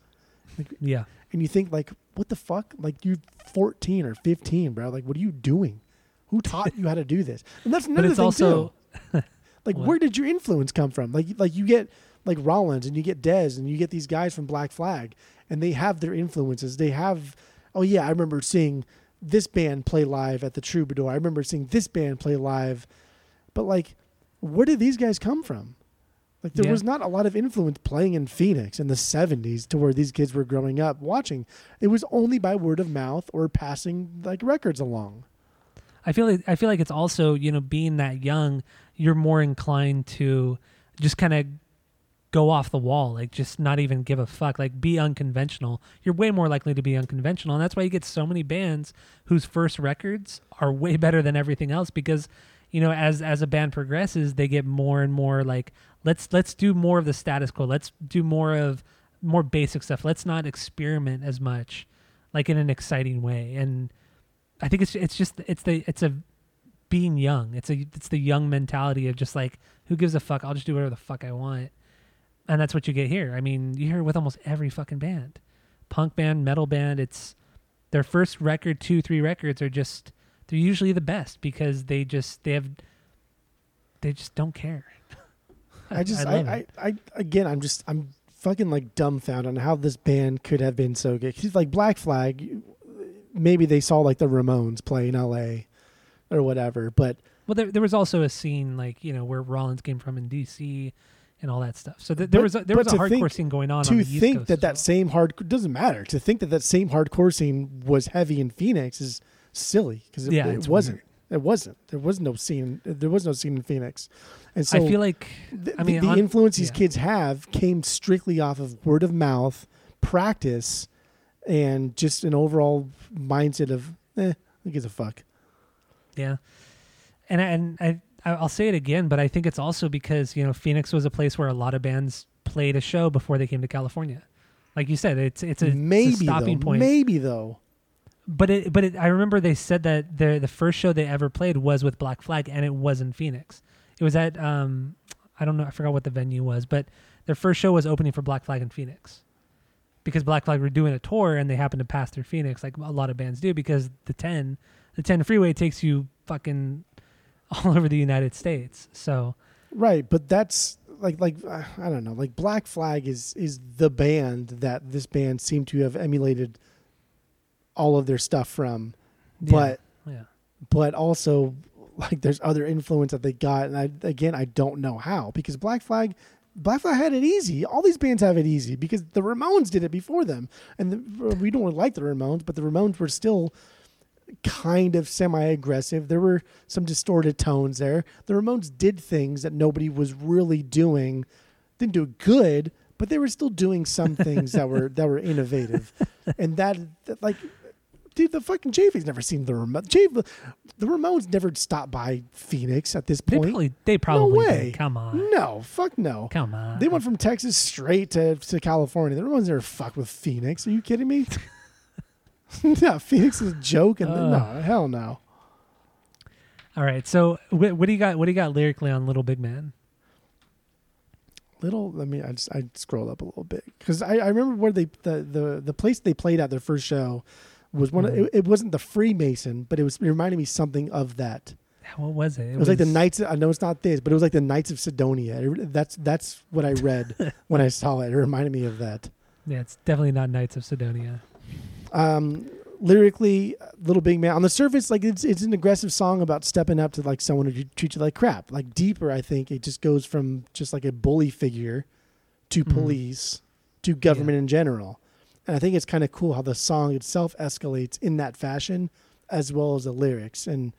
yeah and you think like, what the fuck? Like you're 14 or 15, bro. Like, what are you doing? Who taught you how to do this? And that's but another it's thing also too. Like, What? where did your influence come from? Like, like you get like Rollins and you get Dez and you get these guys from Black Flag, and they have their influences. They have, oh yeah, I remember seeing this band play live at the Troubadour. I remember seeing this band play live, but like, where did these guys come from? Like there Yeah. was not a lot of influence playing in Phoenix in the 70s to where these kids were growing up watching. It was only by word of mouth or passing like records along. I feel like I feel like it's also you know being that young, you're more inclined to just kind of go off the wall, like just not even give a fuck, like be unconventional. You're way more likely to be unconventional, and that's why you get so many bands whose first records are way better than everything else because you know as as a band progresses, they get more and more like let's let's do more of the status quo. Let's do more of more basic stuff. Let's not experiment as much like in an exciting way and I think it's it's just it's the it's a being young. It's a it's the young mentality of just like who gives a fuck? I'll just do whatever the fuck I want, and that's what you get here. I mean, you hear it with almost every fucking band, punk band, metal band. It's their first record, two, three records are just they're usually the best because they just they have they just don't care. I just love I. I, I again I'm just I'm fucking like dumbfounded on how this band could have been so good. 'Cause, like Black Flag, maybe they saw like the Ramones play in L.A. or whatever, but Well, there there was also a scene like you know where Rollins came from in D.C. and all that stuff. So th- there But- was a, there was a hardcore think- scene going on. on to the East think that that well. same hard doesn't matter. To think that that same hardcore scene was heavy in Phoenix is silly because it, Yeah, it wasn't. It wasn't. There was no scene. There was no scene in Phoenix, and so I feel like the, I mean, the, on- influence these yeah. kids have came strictly off of word of mouth, practice, and just an overall mindset of eh, who gives a fuck. Yeah, and and I I'll say it again, but I think it's also because you know Phoenix was a place where a lot of bands played a show before they came to California. Like you said, it's it's a, it's a maybe stopping though, point. maybe though. But it but it, I remember they said that the the first show they ever played was with Black Flag, and it was in Phoenix. It was at um I don't know I forgot what the venue was, but their first show was opening for Black Flag in Phoenix. Because Black Flag were doing a tour and they happened to pass through Phoenix, like a lot of bands do, because the ten the ten freeway takes you fucking all over the United States. So Right, but that's like like uh, I don't know. Like Black Flag is is the band that this band seemed to have emulated all of their stuff from, but yeah. but also like there's other influence that they got, and I again I don't know how because Black Flag. Black Flag had it easy. All these bands have it easy because the Ramones did it before them, and the, we don't really like the Ramones, but the Ramones were still kind of semi-aggressive. There were some distorted tones there. The Ramones did things that nobody was really doing. Didn't do it good, but they were still doing some things that were that were innovative, and that, that like. Dude, the fucking JV's never seen the Ramones. JV, the Ramones never stopped by Phoenix at this point. They probably they probably no did. Come on. No, fuck no. Come on. They went from Texas straight to, to California. The Ramones never fucked with Phoenix. Are you kidding me? yeah, Phoenix is joking. Uh. no, hell no. All right. So wh- what do you got? What do you got lyrically on Little Big Man? Little, let me. I just I scrolled up a little bit because I, I remember where they the, the the place they played at their first show was one. Of, Mhm. it, it wasn't the Freemason, but it was it reminded me something of that. What was it? It was, like the Knights. I know it's not this, but it was like the Knights of Sidonia. It- that's that's what I read when I saw it. It reminded me of that. Yeah, it's definitely not Knights of Sidonia. Um, lyrically, Little Big Man on the surface, like it's it's an aggressive song about stepping up to like someone who treats you like crap. Like deeper, I think it just goes from just like a bully figure to Mhm. police to government in general. And I think it's kind of cool how the song itself escalates in that fashion, as well as the lyrics. And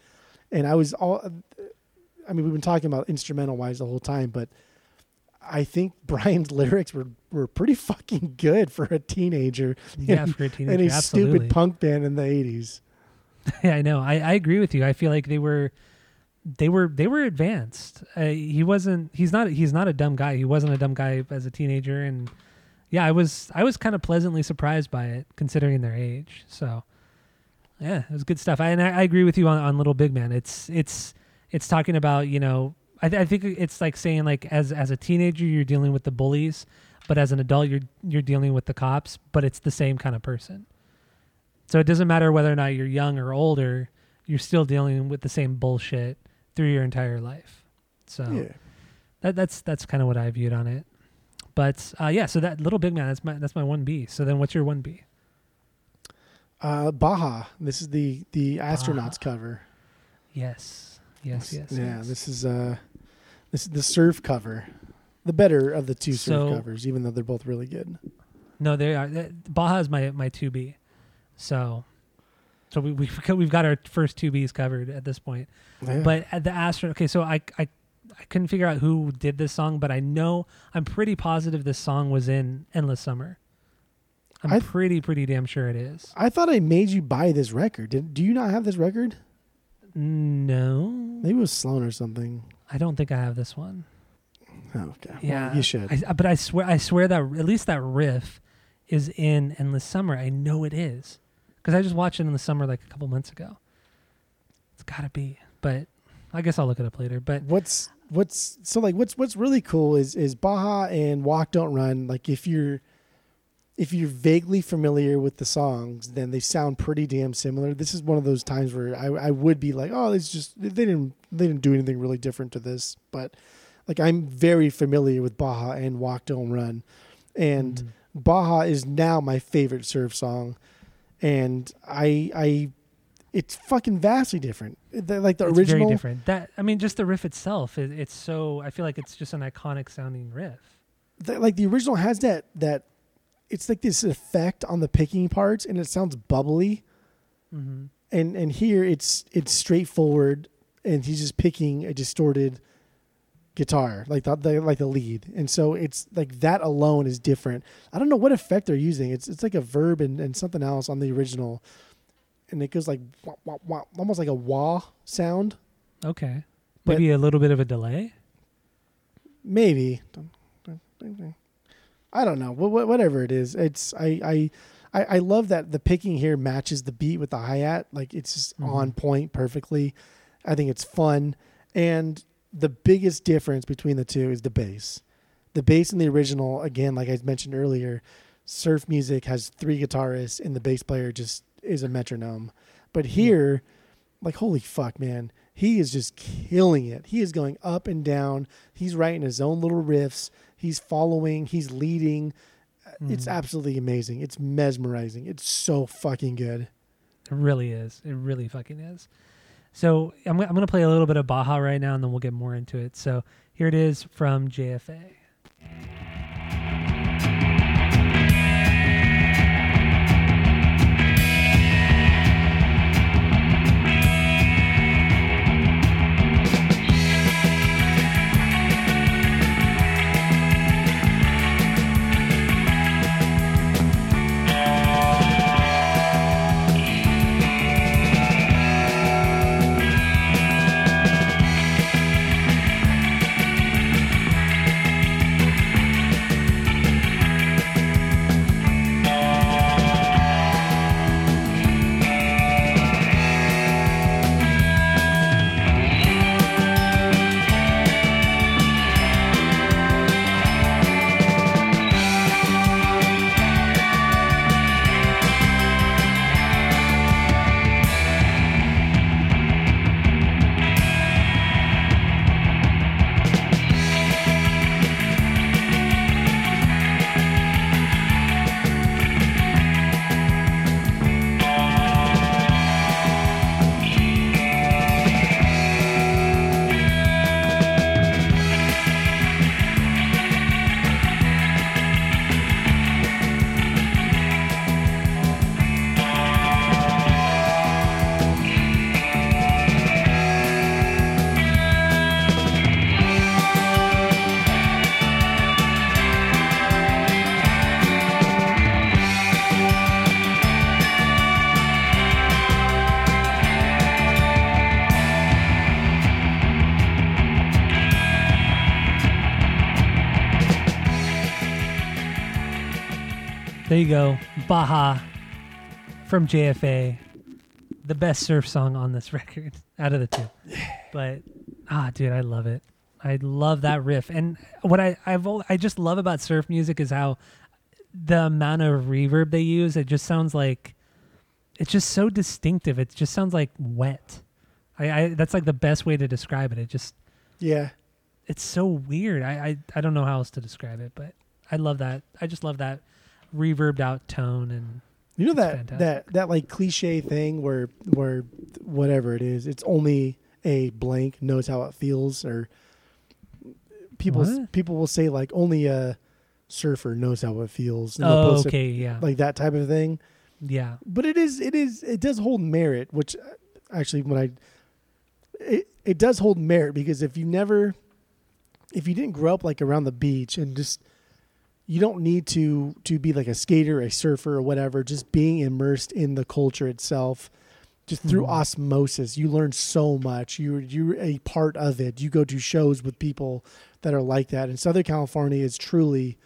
and I was all, I mean, we've been talking about instrumental wise the whole time, but I think Brian's lyrics were were pretty fucking good for a teenager Yeah, and- for a teenager, and a absolutely. stupid punk band in the eighties. yeah, I know. I, I agree with you. I feel like they were, they were they were advanced. Uh, he wasn't. He's not. He's not a dumb guy. He wasn't a dumb guy as a teenager. And yeah, I was. I was kind of pleasantly surprised by it, considering their age. So yeah, it was good stuff. I, and I, I agree with you on, on Little Big Man. It's it's it's talking about you know. I, th- I think it's like saying like as as a teenager you're dealing with the bullies, but as an adult you're you're dealing with the cops. But it's the same kind of person. So it doesn't matter whether or not you're young or older, you're still dealing with the same bullshit through your entire life. So Yeah. that, that's that's kind of what I viewed on it. But uh, yeah, so that little big man, that's my that's my one B. So then, what's your one B? Uh, Baja. This is the the astronauts cover. Yes, yes, yes. Yeah, yes. this is uh, this the surf cover, the better of the two surf So- covers, even though they're both really good. no, they are. that- Baja is my my two B. So, so we we've got- we've got our first two Bs covered at this point. Yeah. But at the Astro, okay, so I, I I couldn't figure out who did this song, but I know I'm pretty positive this song was in Endless Summer. I'm I- pretty pretty damn sure it is. I thought I made you buy this record. Did, do you not have this record? No, Maybe it was Sloan or something. I don't think I have this one. Oh, okay. Well, Yeah, you should. I, but I swear, I swear that at least that riff is in Endless Summer. I know it is because I just watched it in the summer like a couple months ago. It's got to be, but I guess I'll look it up later. But what's what's so like what's what's really cool is is Baja and Walk Don't Run. Like if you're if you're vaguely familiar with the songs, then they sound pretty damn similar. This is one of those times where I, I would be like, oh, it's just they didn't they didn't do anything really different to this, but like I'm very familiar with Baja and Walk Don't Run, and Mhm. Baja is now my favorite surf song, and I I it's fucking vastly different. The- like the it's original, very different. That I mean, just the riff itself, it, it's so. I feel like it's just an iconic sounding riff. the, like the original has that that it's like this effect on the picking parts and it sounds bubbly Mm-hmm. and and here it's it's straightforward and he's just picking a distorted guitar like the, the like the lead. And so it's like that alone is different. I don't know what effect they're using. It's it's like a verb and, and something else on the original. And it goes like wah, wah, wah, almost like a wah sound. Okay, But- maybe a little bit of a delay. maybe. I don't know. Wha- wha- whatever it is. It's i i I, I love that the picking here matches the beat with the hi hat. Like it's just Mhm. on point perfectly. I think it's fun. And the biggest difference between the two is the bass. The bass in the original, again, like I mentioned earlier, surf music has three guitarists and the bass player just is a metronome. But here, like, holy fuck, man, he is just killing it. He is going up and down. He's writing his own little riffs. He's following, he's leading. It's Mhm. absolutely amazing. It's mesmerizing. It's so fucking good. It really is. It really fucking is. So I'm, I'm going to play a little bit of Baja right now, and then we'll get more into it. So here it is from JFA. Go. Baja from JFA. The best surf song on this record out of the two. But ah dude, I love it. I love that riff. And what I I've I just love about surf music is how the amount of reverb they use, it just sounds like it's just so distinctive. It just sounds like wet. I, I that's like the best way to describe it. It just Yeah. it's so weird. I, I I don't know how else to describe it, but I love that. I just love that reverbed out tone and You know that fantastic. that that like cliche thing where where whatever it is, it's only a blank knows how it feels, or people What? people will say like only a surfer knows how it feels. oh it okay yeah like that type of thing. yeah But it is it is it does hold merit, which uh, actually when I it it does hold merit because if you never if you didn't grow up like around the beach and just you don't need to to be like a skater, a surfer, or whatever. Just being immersed in the culture itself, just through Mhm. osmosis, you learn so much. You're you're a part of it. You go to shows with people that are like that. And Southern California is truly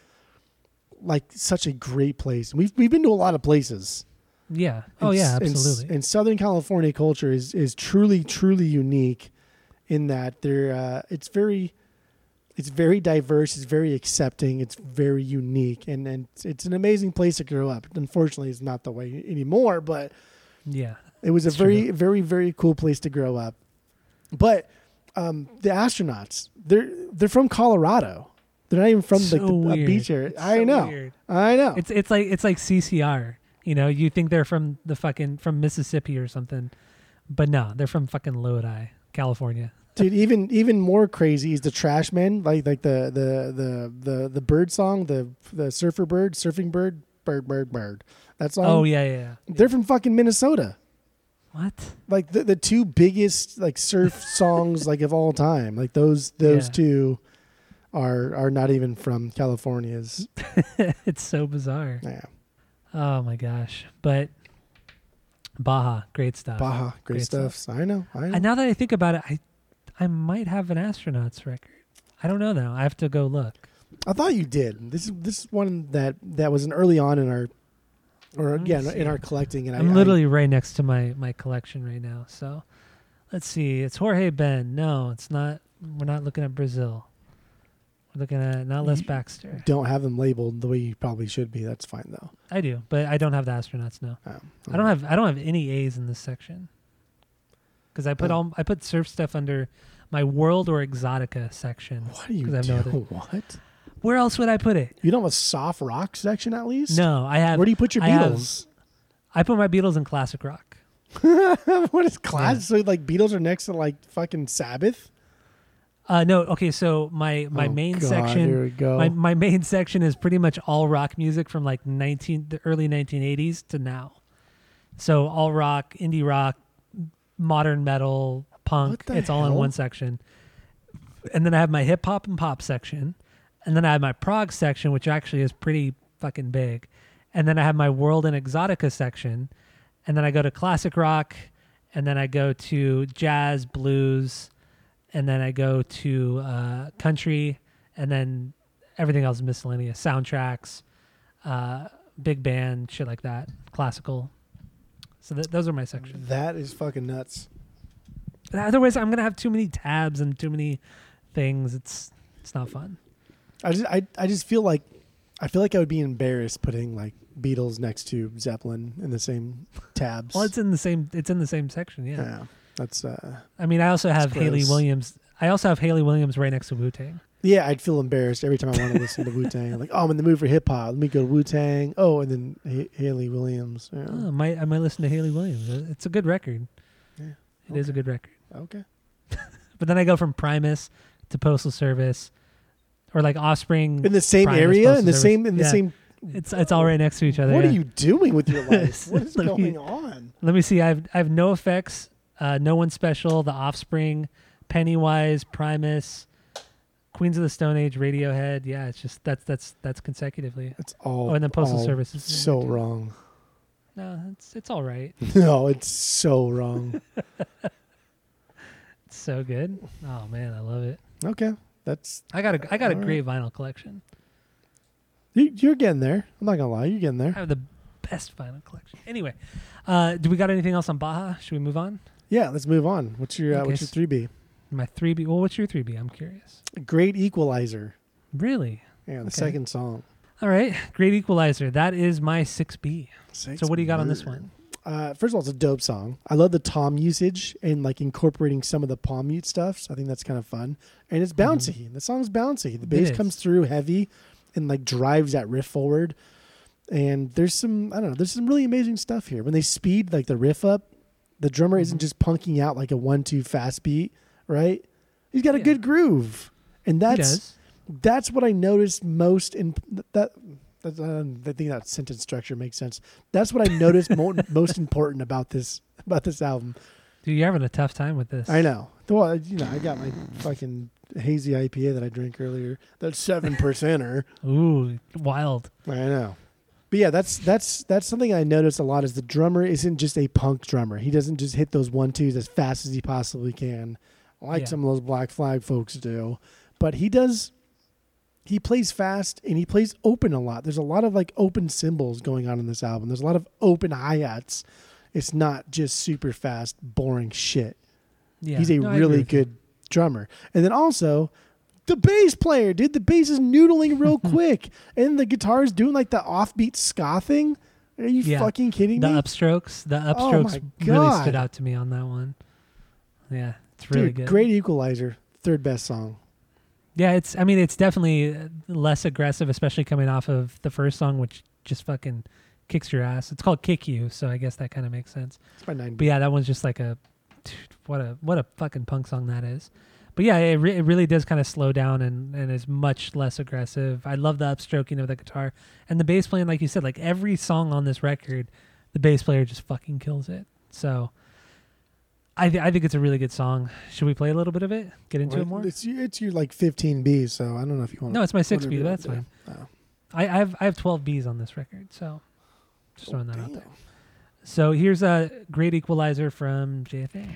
like such a great place. We've we've been to a lot of places. yeah oh And yeah s- and absolutely And, Southern California culture is is truly truly unique in that there uh, it's very it's very diverse, it's very accepting, it's very unique, and and it's, an amazing place to grow up. Unfortunately, it's not the way anymore, but yeah it was a very true. very very cool place to grow up. But um, the astronauts, they're they're from Colorado. They're not even from so like the a beach area. It's I so know, weird. I know. It's it's like it's like CCR. You know, you think they're from the fucking from Mississippi or something, but no, they're from fucking Lodi, California. Dude, even even more crazy is the Trashmen, like like the the the the the bird song, the the surfer bird, surfing bird, bird bird bird. That song. oh yeah, yeah, yeah. they're from fucking Minnesota. What? Like the the two biggest like surf songs like of all time. Like those those Yeah. two are are not even from California's. it's so bizarre. Yeah, Oh my gosh. But Baja, great stuff. Baja, great, Great stuff. stuff. I know, I know. And now that I think about it, I I might have an astronauts record. I don't know though. I have to go look. I thought you did. This is this is one that that was an early on in our, or Let me again see. in our collecting. And I'm I, literally right next to my my collection right now. So let's see. It's Jorge Ben. No, it's not. We're not looking at Brazil. We're looking at not Les Baxter. Don't have them labeled the way you probably should be. That's fine though. I do, but I don't have the astronauts. No, Um, I don't have. I don't have any A's in this section. Because I put Oh. all I put surf stuff under my world or exotica section. What are you doing? What? Where else would I put it? You don't have a soft rock section at least? No, I have. Where do you put your I have- Beatles? I put my Beatles in classic rock. what is classic? Yeah. So like Beatles are next to like fucking Sabbath? Uh, no, okay. So my my Oh, main God, section. Here we go. My my main section is pretty much all rock music from like 19 the early 1980s to now. So all rock, indie rock, modern metal, punk, it's all in one section. And then I have my hip hop and pop section. And then I have my prog section which actually is pretty fucking big. And then I have my world and exotica section. And then I go to classic rock and then I go to jazz, blues, and then I go to uh, country, and then everything else is miscellaneous soundtracks, uh, big band, shit like that, classical. So th- those are my sections. that is fucking nuts. Otherwise, I'm gonna have too many tabs and too many things. It's it's not fun. I just I I just feel like I feel like I would be embarrassed putting like Beatles next to Zeppelin in the same tabs. Well, it's in the same it's in the same section. Yeah. yeah. That's uh I mean, I also have Hayley gross. Williams. I also have Hayley Williams right next to Wu Tang. Yeah, I'd feel embarrassed every time I want to listen to Wu Tang. Like, oh, I'm in the mood for hip hop. Let me go to Wu Tang. Oh, and then H- Hayley Williams. Yeah. Oh, I might I might listen to Hayley Williams. Uh, It's a good record. Yeah. It is a good record. Okay. But then I go from Primus to Postal Service, or like Offspring. In the same Primus, area, Postal in the Service. same in the same. It's it's all right next to each other. What yeah. are you doing with your life? what is me- going on? Let me see. I have I have no effects. Uh, no one special. The Offspring, Pennywise, Primus, Queens of the Stone Age, Radiohead. Yeah, it's just that's that's that's consecutively. It's all. Oh, and then Postal Service is so wrong. No, it's it's all right. No, it's so wrong. It's so good. Oh man, I love it. okay, that's I got a I got a All right. great vinyl collection. You, you're getting there. I'm not gonna lie, you're getting there. I have the best vinyl collection. Anyway, uh, do we got anything else on Baja? Should we move on? Yeah, let's move on. What's your uh, Okay, what's your three B? My three B. Well, what's your three B? I'm curious. Great Equalizer. Really? Yeah, the Okay. second song. All right. Great Equalizer. That is my six B. Six So what do you got on this one? Uh, first of all, it's a dope song. I love the tom usage and like incorporating some of the palm mute stuff. So I think that's kind of fun. And it's bouncy. The song's bouncy. The bass comes through heavy and like drives that riff forward. And there's some I don't know. There's some really amazing stuff here. When they speed like the riff up, the drummer isn't Mhm. just punking out like a one-two fast beat, right? He's got a Yeah. good groove, and that's that's what I noticed most in that. that uh, I think that sentence structure makes sense. That's what I noticed mo- most important about this about this album. Dude, you're having a tough time with this. I know. Well, you know, I got my fucking hazy IPA that I drank earlier. That's seven percenter. Ooh, wild. I know. But yeah, that's that's that's something I noticed a lot. Is the drummer isn't just a punk drummer. He doesn't just hit those one twos as fast as he possibly can, like Yeah. some of those Black Flag folks do. But he does. He plays fast and he plays open a lot. There's a lot of like open cymbals going on in this album. There's a lot of open hi hats. It's not just super fast, boring shit. Yeah. He's a No, really good drummer. And then also the bass player, dude. The bass is noodling real quick, and the guitar is doing like the offbeat ska thing. Are you Yeah. fucking kidding The me? The upstrokes, the Oh upstrokes my really stood out to me on that one. Yeah, it's really dude, good. great equalizer. Third best song. Yeah, it's. I mean, it's definitely uh, less aggressive, especially coming off of the first song, which just fucking kicks your ass. It's called "Kick You," so I guess that kind of makes sense. It's my nine. But yeah, that one's just like a what a what a fucking punk song that is. But yeah, it, re- it really does kind of slow down and, and is much less aggressive. I love the upstroking of the guitar and the bass playing. Like you said, like every song on this record, the bass player just fucking kills it. So I th- I think it's a really good song. Should we play a little bit of it? Get into it more? It's your- it's your like 15 B. So I don't know if you want. To. No, it's my six B. That's fine. Oh. I, I have I have twelve Bs on this record, so just oh, throwing that out there. So here's a great equalizer from JFA.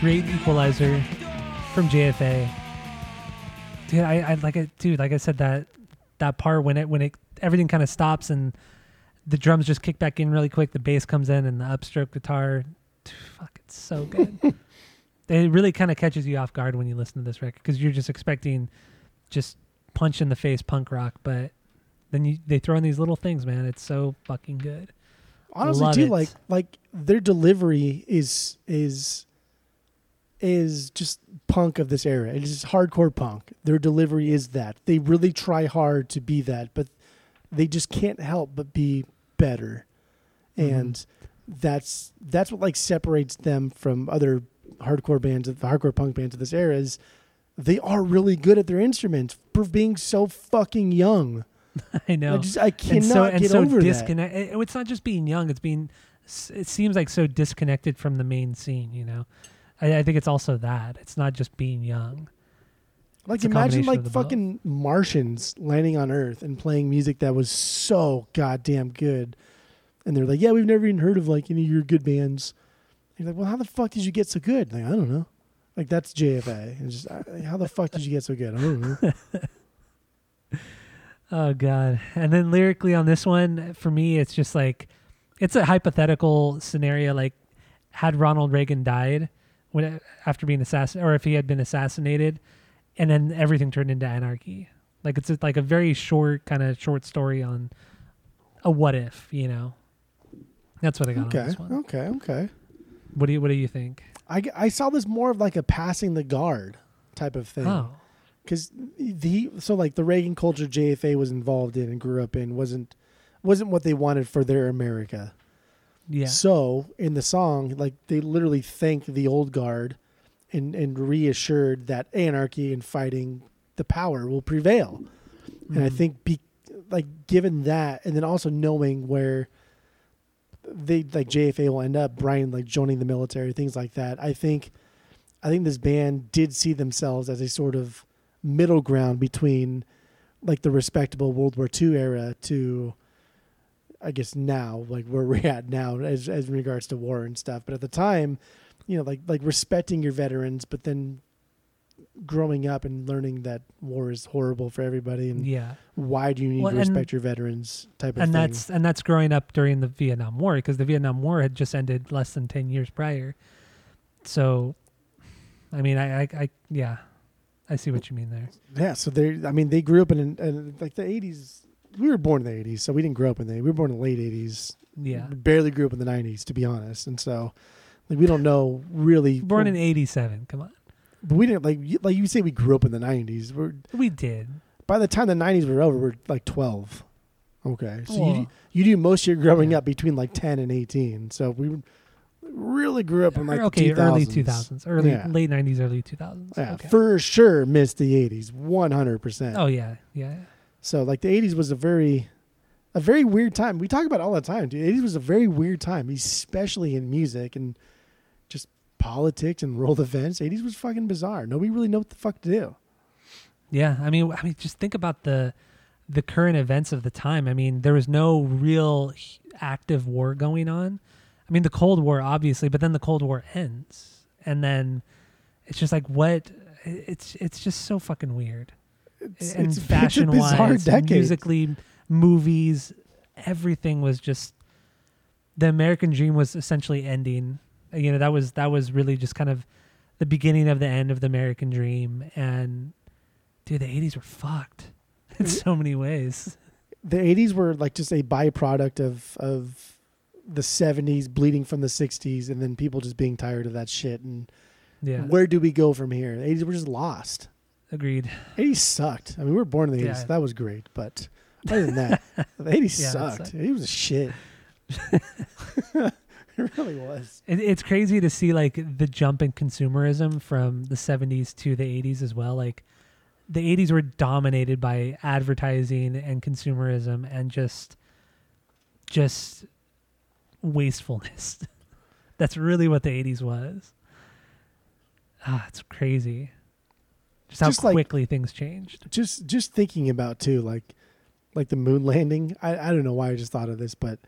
Great equalizer from JFA. Dude, I, I like it, dude. Like I said, that that part when it when it everything kind of stops and the drums just kick back in really quick, the bass comes in and the upstroke guitar, fuck, it's so good. it really kind of catches you off guard when you listen to this record because you're just expecting just punch in the face punk rock, but then you they throw in these little things, man. It's so fucking good. honestly Love too it. like like their delivery is is is just punk of this era it is hardcore punk their delivery is that they really try hard to be that but they just can't help but be better Mhm. and that's that's what like separates them from other hardcore bands the hardcore punk bands of this era is they are really good at their instruments for being so fucking young I know. i just i cannot and so and get so over that disconnect. it- It's not just being young; it's being. It seems like so disconnected from the main scene. You know, I, I think it's also that it's not just being young. Like imagine like the both. fucking Martians landing on Earth and playing music that was so goddamn good, and they're like, "Yeah, we've never even heard of like any of your good bands." And you're like, "Well, how the fuck did you get so good?" Like, I don't know. Like that's JFA. And just uh, how the fuck did you get so good? I don't know. Oh god! And then lyrically on this one, for me, it's just like it's a hypothetical scenario. Like had Ronald Reagan died when after being assassinated, or if he had been assassinated, and then everything turned into anarchy. Like it's like a very short kind of short story on a what if, you know. That's what I got Okay. on this one. Okay. Okay. What do you What do you think? I, I saw this more of like a passing the guard type of thing. Oh, because the so like the Reagan culture JFA was involved in and grew up in wasn't wasn't what they wanted for their America. Yeah, So in the song, like they literally thank the old guard and and reassured that anarchy and fighting the power will prevail. And I Mhm. think be like given that and then also knowing where they like JFA will end up, Brian like joining the military, things like that. I think I think this band did see themselves as a sort of middle ground between like the respectable World War II era to I guess now, like where we're at now as as in regards to war and stuff. But at the time, you know, like like respecting your veterans, but then growing up and learning that war is horrible for everybody and yeah, why do you need Well, to and- respect your veterans type of and thing. that's and that's growing up during the Vietnam War because the Vietnam War had just ended less than ten years prior. So, I mean, I, I, I yeah, I see what you mean there. yeah. So they, I mean, they grew up in, in like the eighties. We were born in the eighties, so we didn't grow up in the. We were born in the late eighties. Yeah, We barely grew up in the nineties, to be honest. And so, like, we don't know really. born in '87. Come on, But we didn't like you- like you say we grew up in the nineties. We're we did. by the time the nineties were over, we're like twelve. Okay, so you you do most of your growing yeah. up between like ten and eighteen. So we really grew up in like okay, the 2000s. early 2000s, early Yeah. late 90s, early 2000s. Yeah, okay. for sure missed the eighties, one hundred percent. oh yeah, yeah. So like the eighties was a very a very weird time. We talk about all the time, dude. Eighties was a very weird time, especially in music and just politics and world events. Eighties was fucking bizarre. Nobody really knew what the fuck to do. Yeah, I mean, I mean, just think about the the current events of the time. I mean, there was no real active war going on. I mean, the Cold War, obviously, but then the Cold War ends, and then it's just like what? It's it's just so fucking weird. It's, and it's, fashion it's a bizarre wise, musically, movies, everything was just the American dream was essentially ending. Uh, you know, that was that was really just kind of the beginning of the end of the American dream. And dude, the eighties were fucked in so many ways. the 80s were like just a byproduct of of the 70s bleeding from the 60s and then people just being tired of that shit and Yeah, where do we go from here the 80s were just lost agreed. 80s sucked i mean we were born in the 80s Yeah. so that was great but other than that the 80s Yeah, sucked sucked. it was shit it really was It, it's crazy to see like the jump in consumerism from the 70s to the 80s as well. Like the 80s were dominated by advertising and consumerism and just just wastefulness. That's really what the 80s was. Ah, it's crazy. Just how like- quickly things changed. just just thinking about too like like the moon landing i i don't know why i just thought of this but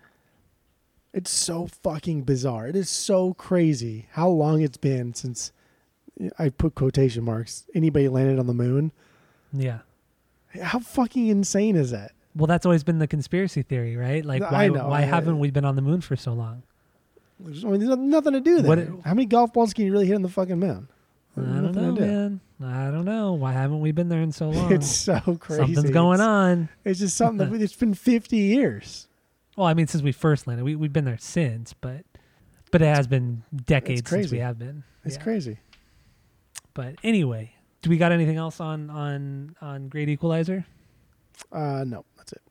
it's so fucking bizarre it is so crazy how long it's been since i put quotation marks anybody landed on the moon Yeah. how fucking insane is that Well, that's always been the conspiracy theory, right? Like why why haven't we been on the moon for so long? There's, I mean, there's nothing to do there. It- how many golf balls can you really hit on the fucking moon I don't know, man. I don't know. Why haven't we been there in so long? it's so crazy Something's going It's- on. it's just something that it's been 50 years Well, I mean, since we first landed, we we've been there since, but but it has been decades since we have been. it's Yeah. crazy But anyway, do we got anything else on on on Great Equalizer? uh no that's it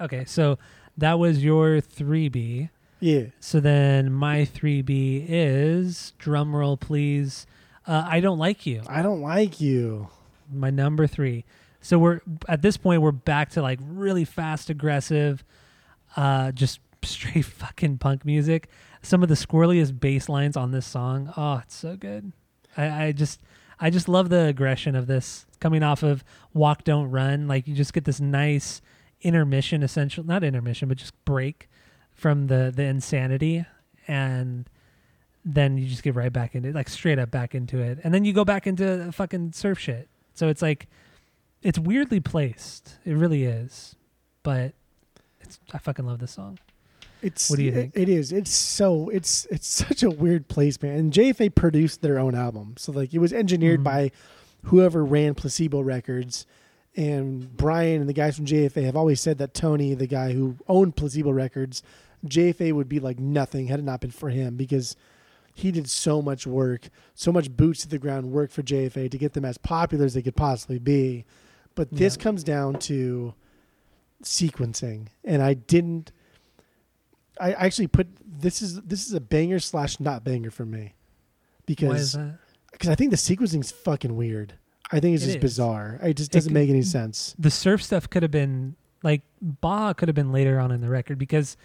Okay, so that was your three B. yeah So then my three B is drum roll, please. Uh, I don't like you. i don't like you my number three. So we're at this point we're back to like really fast, aggressive, uh, just straight fucking punk music. Some of the squirreliest bass lines on this song. Oh, it's so good. I, I just I just love the aggression of this coming off of Walk Don't Run. Like you just get this nice intermission, essential not intermission, but just break from the the insanity and then you just get right back into it, like straight up back into it. And then you go back into fucking surf shit. So it's like it's weirdly placed. It really is. But it's I fucking love this song. It's What do you it- think? it is. It's so it's it's such a weird placement. And JFA produced their own album, so like it was engineered Mhm. by whoever ran Placebo Records. And Brian and the guys from JFA have always said that Tony, the guy who owned Placebo Records, JFA would be like nothing had it not been for him because he did so much work, so much boots to the ground work for JFA to get them as popular as they could possibly be. But this Yeah. comes down to sequencing, and I didn't. I actually put this is this is a banger slash not banger for me because because I think the sequencing's fucking weird. I think it's It just is. bizarre. It just doesn't could- make any sense. The surf stuff could have been like Baja could have been later on in the record because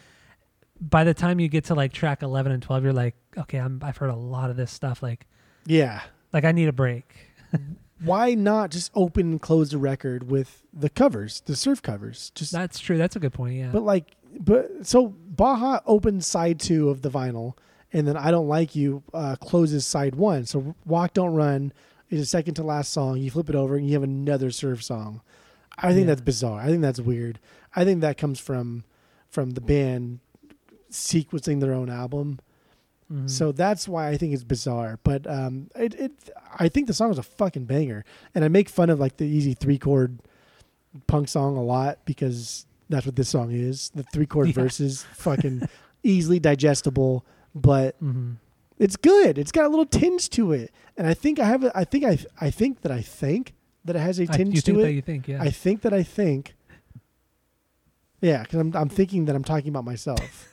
by the time you get to like track 11 and 12 you're like okay I'm, I've heard a lot of this stuff like Yeah. like I need a break. Why not just open and close the record with the covers, the surf covers? Just That's true. That's a good point. Yeah. But like, but so Baja opens side two of the vinyl, and then I don't like you uh, closes side one. So Walk Don't Run is the second to last song. You flip it over and you have another surf song. I think Yeah. that's bizarre. I think that's weird. I think that comes from from the band sequencing their own album. Mhm. So that's why I think it's bizarre. But um, it, it I think the song is a fucking banger, and I make fun of like the easy three chord punk song a lot because that's what this song is. The three chord Yeah. verses, fucking easily digestible, but Mhm. it's good. It's got a little tinge to it, and I think I have. A, I think I. I think that I think that it has a tinge you to think it. that you think yeah. I think that I think. Yeah, because I'm I'm thinking that I'm talking about myself,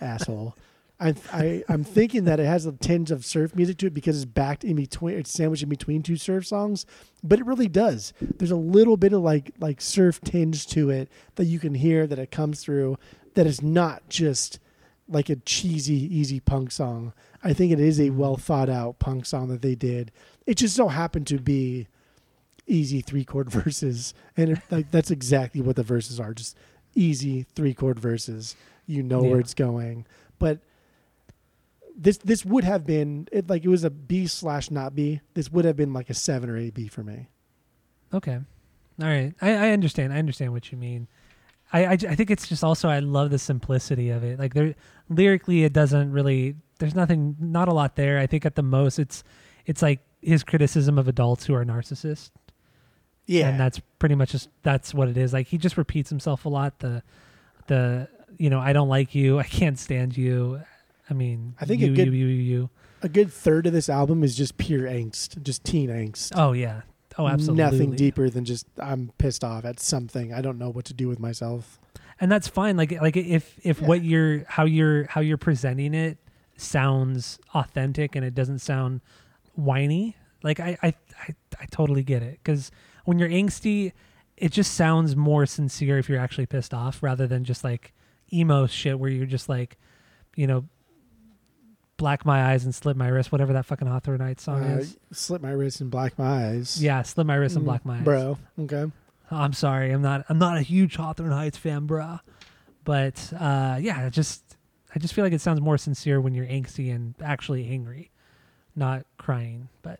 asshole. I I I'm thinking that it has a tinge of surf music to it because it's backed in between, it's sandwiched in between two surf songs, but it really does. There's a little bit of like like surf tinge to it that you can hear that it comes through. That is not just like a cheesy easy punk song. I think it is a mm-hmm. well thought out punk song that they did. It just so happened to be easy three chord verses, and it, like that's exactly what the verses are. Just easy three chord verses. You know Yeah. where it's going, but this this would have been it like it was a B slash not B. This would have been like a seven or eight B for me. Okay. All right. I, I understand. I understand what you mean. I I think it's just also I love the simplicity of it. Like there lyrically it doesn't really there's nothing not a lot there. I think at the most it's it's like his criticism of adults who are narcissists. Yeah, And that's pretty much just that's what it is. Like he just repeats himself a lot. The the you know, I don't like you, I can't stand you. I mean I think a you, good- you, you, you, you. a good third of this album is just pure angst, just teen angst. Oh yeah. Oh absolutely. Nothing deeper than just I'm pissed off at something. I don't know what to do with myself. and that's fine like like if if Yeah. what you're how you're how you're presenting it sounds authentic and it doesn't sound whiny like i i i, I totally get it because when you're angsty it just sounds more sincere if you're actually pissed off rather than just like emo shit where you're just like you know black my eyes and slit my wrist whatever that fucking Hawthorne Heights song Uh, is slit my wrist and black my eyes. yeah slit my wrist and Mm, black my eyes bro. Okay. I'm sorry, I'm not I'm not a huge Hawthorne Heights fan, bruh. But uh, yeah, just I just feel like it sounds more sincere when you're angsty and actually angry, not crying. But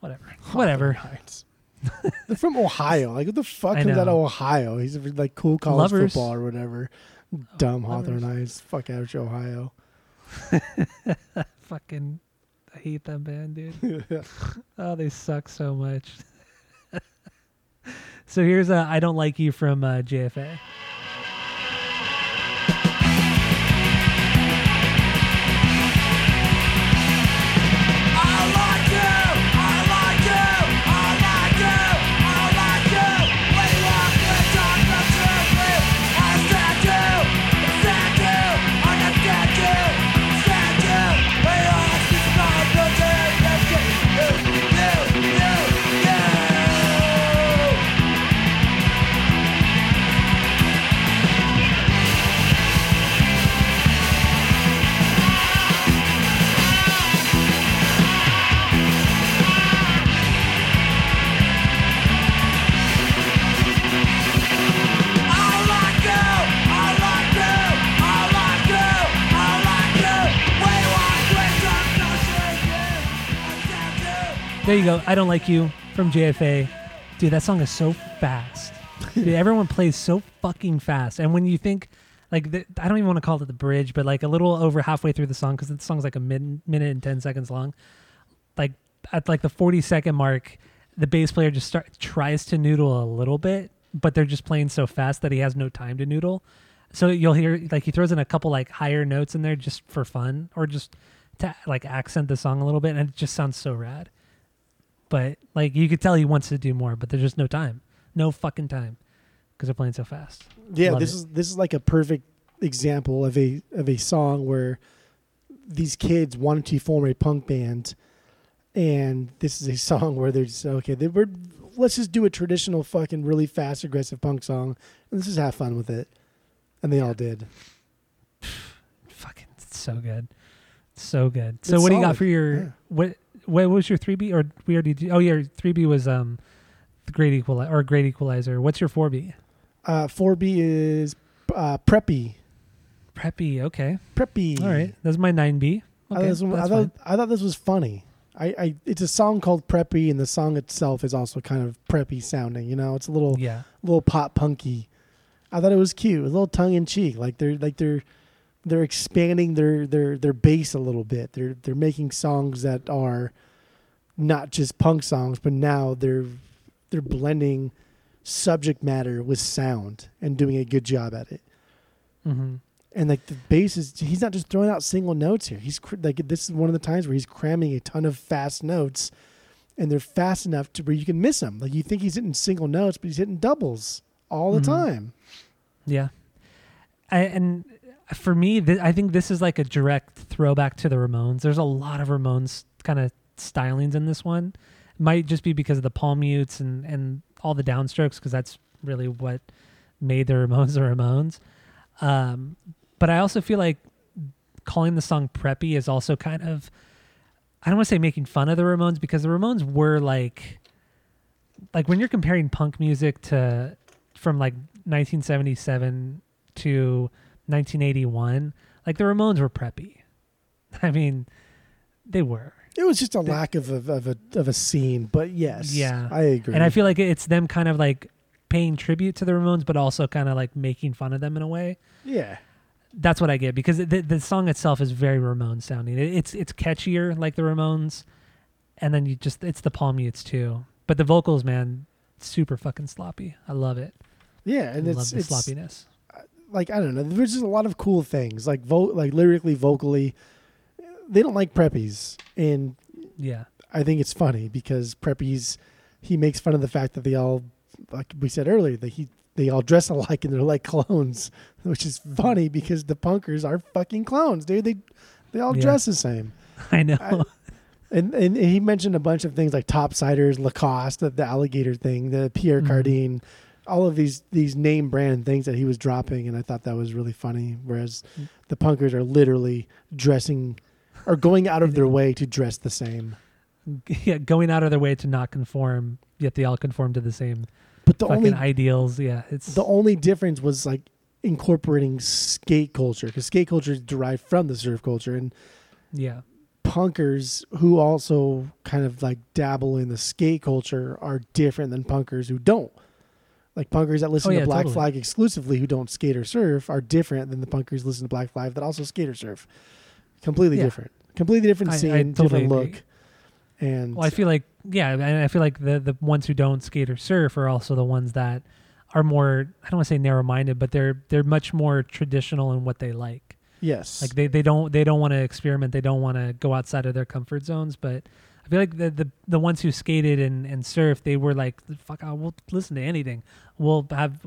whatever, whatever. Heights. They're from Ohio. Like, what the fuck comes out of. Ohio? He's like cool college Lovers. football or whatever. Dumb Lovers. Hawthorne Heights. Fuck out of Ohio. Fucking, I hate that band, dude. oh, they suck so much. so here's a I don't like you from uh, JFA. There you go. I don't like you from JFA. Dude, that song is so fast. Dude, everyone plays so fucking fast. And when you think like the, I don't even want to call it the bridge, but like a little over halfway through the song because the song's like a min, minute and ten seconds long. Like at like the forty second mark, the bass player just start tries to noodle a little bit, but they're just playing so fast that he has no time to noodle. So you'll hear like he throws in a couple like higher notes in there just for fun or just to like accent the song a little bit, and it just sounds so rad. But like you could tell he wants to do more, but there's just no time, no fucking time, because they're playing so fast. Yeah, Love this it. is this is like a perfect example of a of a song where these kids wanted to form a punk band, and this is a song where they're just okay. They were let's just do a traditional fucking really fast aggressive punk song and let's just have fun with it, and they all did. Fucking so good, so good. So It's what do you got for your Yeah. what? What was your three B or we already? Do, oh, your three B was um the great equalizer or great equalizer. What's your four B? Uh, 4B is uh, preppy, Preppy. Okay. preppy. All right. That's my nine B. I, Okay. thought this, one- I thought. I thought this was funny. I, I it's a song called Preppy, and the song itself is also kind of preppy sounding. You know, it's a little Yeah. little pop punky. I thought it was cute, a little tongue in cheek. Like they're like they're they're expanding their their their base a little bit. They're they're making songs that are not just punk songs, but now they're they're blending subject matter with sound and doing a good job at it. Mm-hmm. And like the bass is, he's not just throwing out single notes here. He's cr- like this is one of the times where he's cramming a ton of fast notes, and they're fast enough to where you can miss them. Like you think he's hitting single notes, but he's hitting doubles all the Mhm. time. Yeah. I, and for me, th- I think this is like a direct throwback to the Ramones. There's a lot of Ramones kind of stylings in this one. Might just be because of the palm mutes and, and all the downstrokes, because that's really what made the Ramones the Ramones. Um, but I also feel like calling the song Preppy is also kind of, I don't want to say making fun of the Ramones because the Ramones were like, like when you're comparing punk music to from like 1977 to 1981, like the Ramones were preppy. I mean, they were. It was just a The- lack of a, of a of a scene, but yes, Yeah. I agree. And I feel like it's them kind of like paying tribute to the Ramones, but also kind of like making fun of them in a way. yeah, That's what I get because the the song itself is very Ramones sounding. It, it's it's catchier like the Ramones, and then you just it's the palm mutes too. But the vocals, man, super fucking sloppy. I love it. yeah, and I it's love the it's sloppiness. Like I don't know. There's just a lot of cool things, like vo- like lyrically, vocally. They don't like preppies, and Yeah. I think it's funny because preppies. He makes fun of the fact that they all, like we said earlier, that he they all dress alike and they're like clones, which is funny because the punkers are fucking clones, dude. They they all Yeah. dress the same. I know. I- And, and he mentioned a bunch of things like topsiders, Lacoste, the, the alligator thing, the Pierre Mhm. Cardin, all of these these name brand things that he was dropping, and I thought that was really funny. Whereas Mm. the punkers are literally dressing or going out of their way to dress the same. yeah, going out of their way to not conform, yet they all conform to the same But the fucking only ideals. Yeah, it's the only difference was like incorporating skate culture because skate culture is derived from the surf culture, and yeah, punkers who also kind of like dabble in the skate culture are different than punkers who don't. Like punkers that listen Oh, yeah, to Black totally. Flag exclusively who don't skate or surf are different than the punkers who listen to Black Flag that also skate or surf. Completely Yeah. different. Completely different I- I scene, totally different agree. look. And Well, I feel like yeah, and I feel like the the ones who don't skate or surf are also the ones that are more I don't want to say narrow minded, but they're they're much more traditional in what they like. yes. Like they, they don't they don't want to experiment. They don't want to go outside of their comfort zones. But I feel like the the, the ones who skated and, and surfed, they were like, fuck, I will listen to anything. We'll have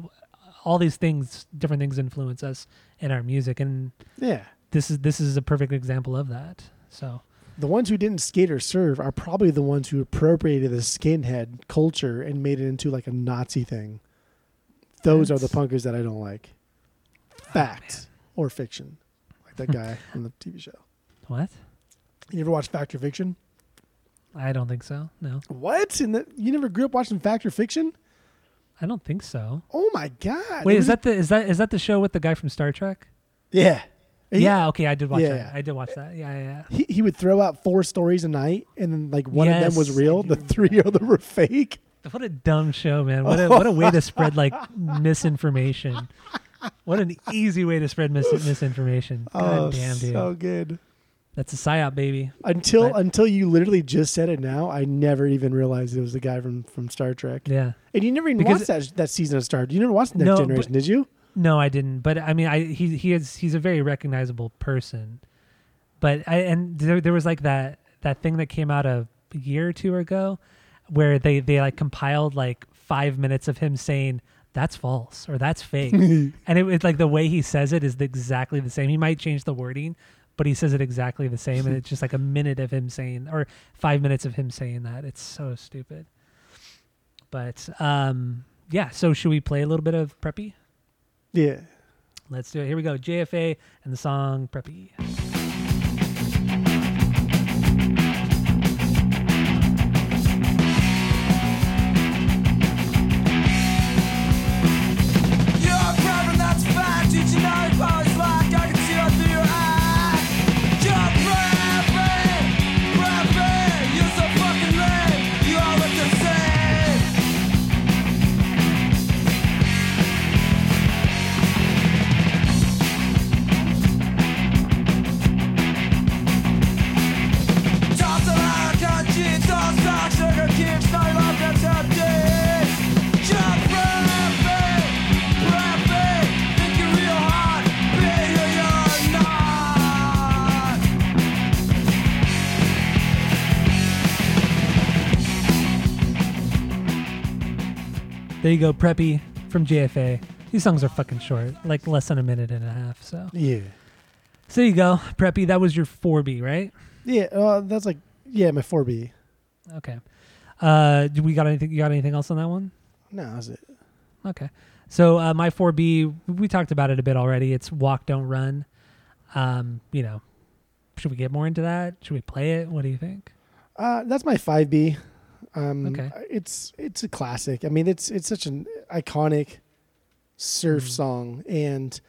all these things, different things influence us in our music, and yeah. this is this is a perfect example of that. So The ones who didn't skate or surf are probably the ones who appropriated the skinhead culture and made it into like a Nazi thing. Those are the That's- punkers that I don't like. Oh, Fact or fiction. Like that guy on the TV show. what? You ever watch Fact or Fiction? I don't think so. No, What? And you never grew up watching Fact or Fiction? I don't think so. Oh my god! Wait, It is that the is that is that the show with the guy from Star Trek? yeah? He- yeah, okay, I did watch Yeah. that. I did watch that. Yeah, yeah. yeah. He he would throw out four stories a night, and then like one of them was real. The three other were fake. What a dumb show, man! What a what a way to spread like misinformation. what an easy way to spread mis- misinformation. God oh, damn, dude. so good. That's a psyop, baby. Until But- until you literally just said it now, I never even realized it was the guy from from Star Trek. Yeah. And you never even Because- watched that that season of Star. You never watched Next No, Generation, but- did you? No, I didn't. But I mean, I he he is he's a very recognizable person. But I and there there was like that that thing that came out a year or two ago, where they they like compiled like five minutes of him saying that's false or that's fake, and it, was like the way he says it is exactly the same. He might change the wording, but he says it exactly the same, and it's just like a minute of him saying or five minutes of him saying that. It's so stupid. But um, yeah. So should we play a little bit of Preppy? Yeah. Let's do it. Here we go. JFA and the song Preppy. There you go, Preppy from JFA. These songs are fucking short, like less than a minute and a half. So, Yeah. so there you go, Preppy. That was your 4B, right? Yeah. Uh, that's like yeah, my four B. Okay. Uh, do we got anything? You got anything else on that one? No, that's it. Okay. So uh, my 4B, we talked about it a bit already. It's Walk, Don't Run. Um, you know, should we get more into that? Should we play it? What do you think? Uh, that's my five B. Um, Okay. It's it's a classic. I mean, it's it's such an iconic surf Mhm. song, and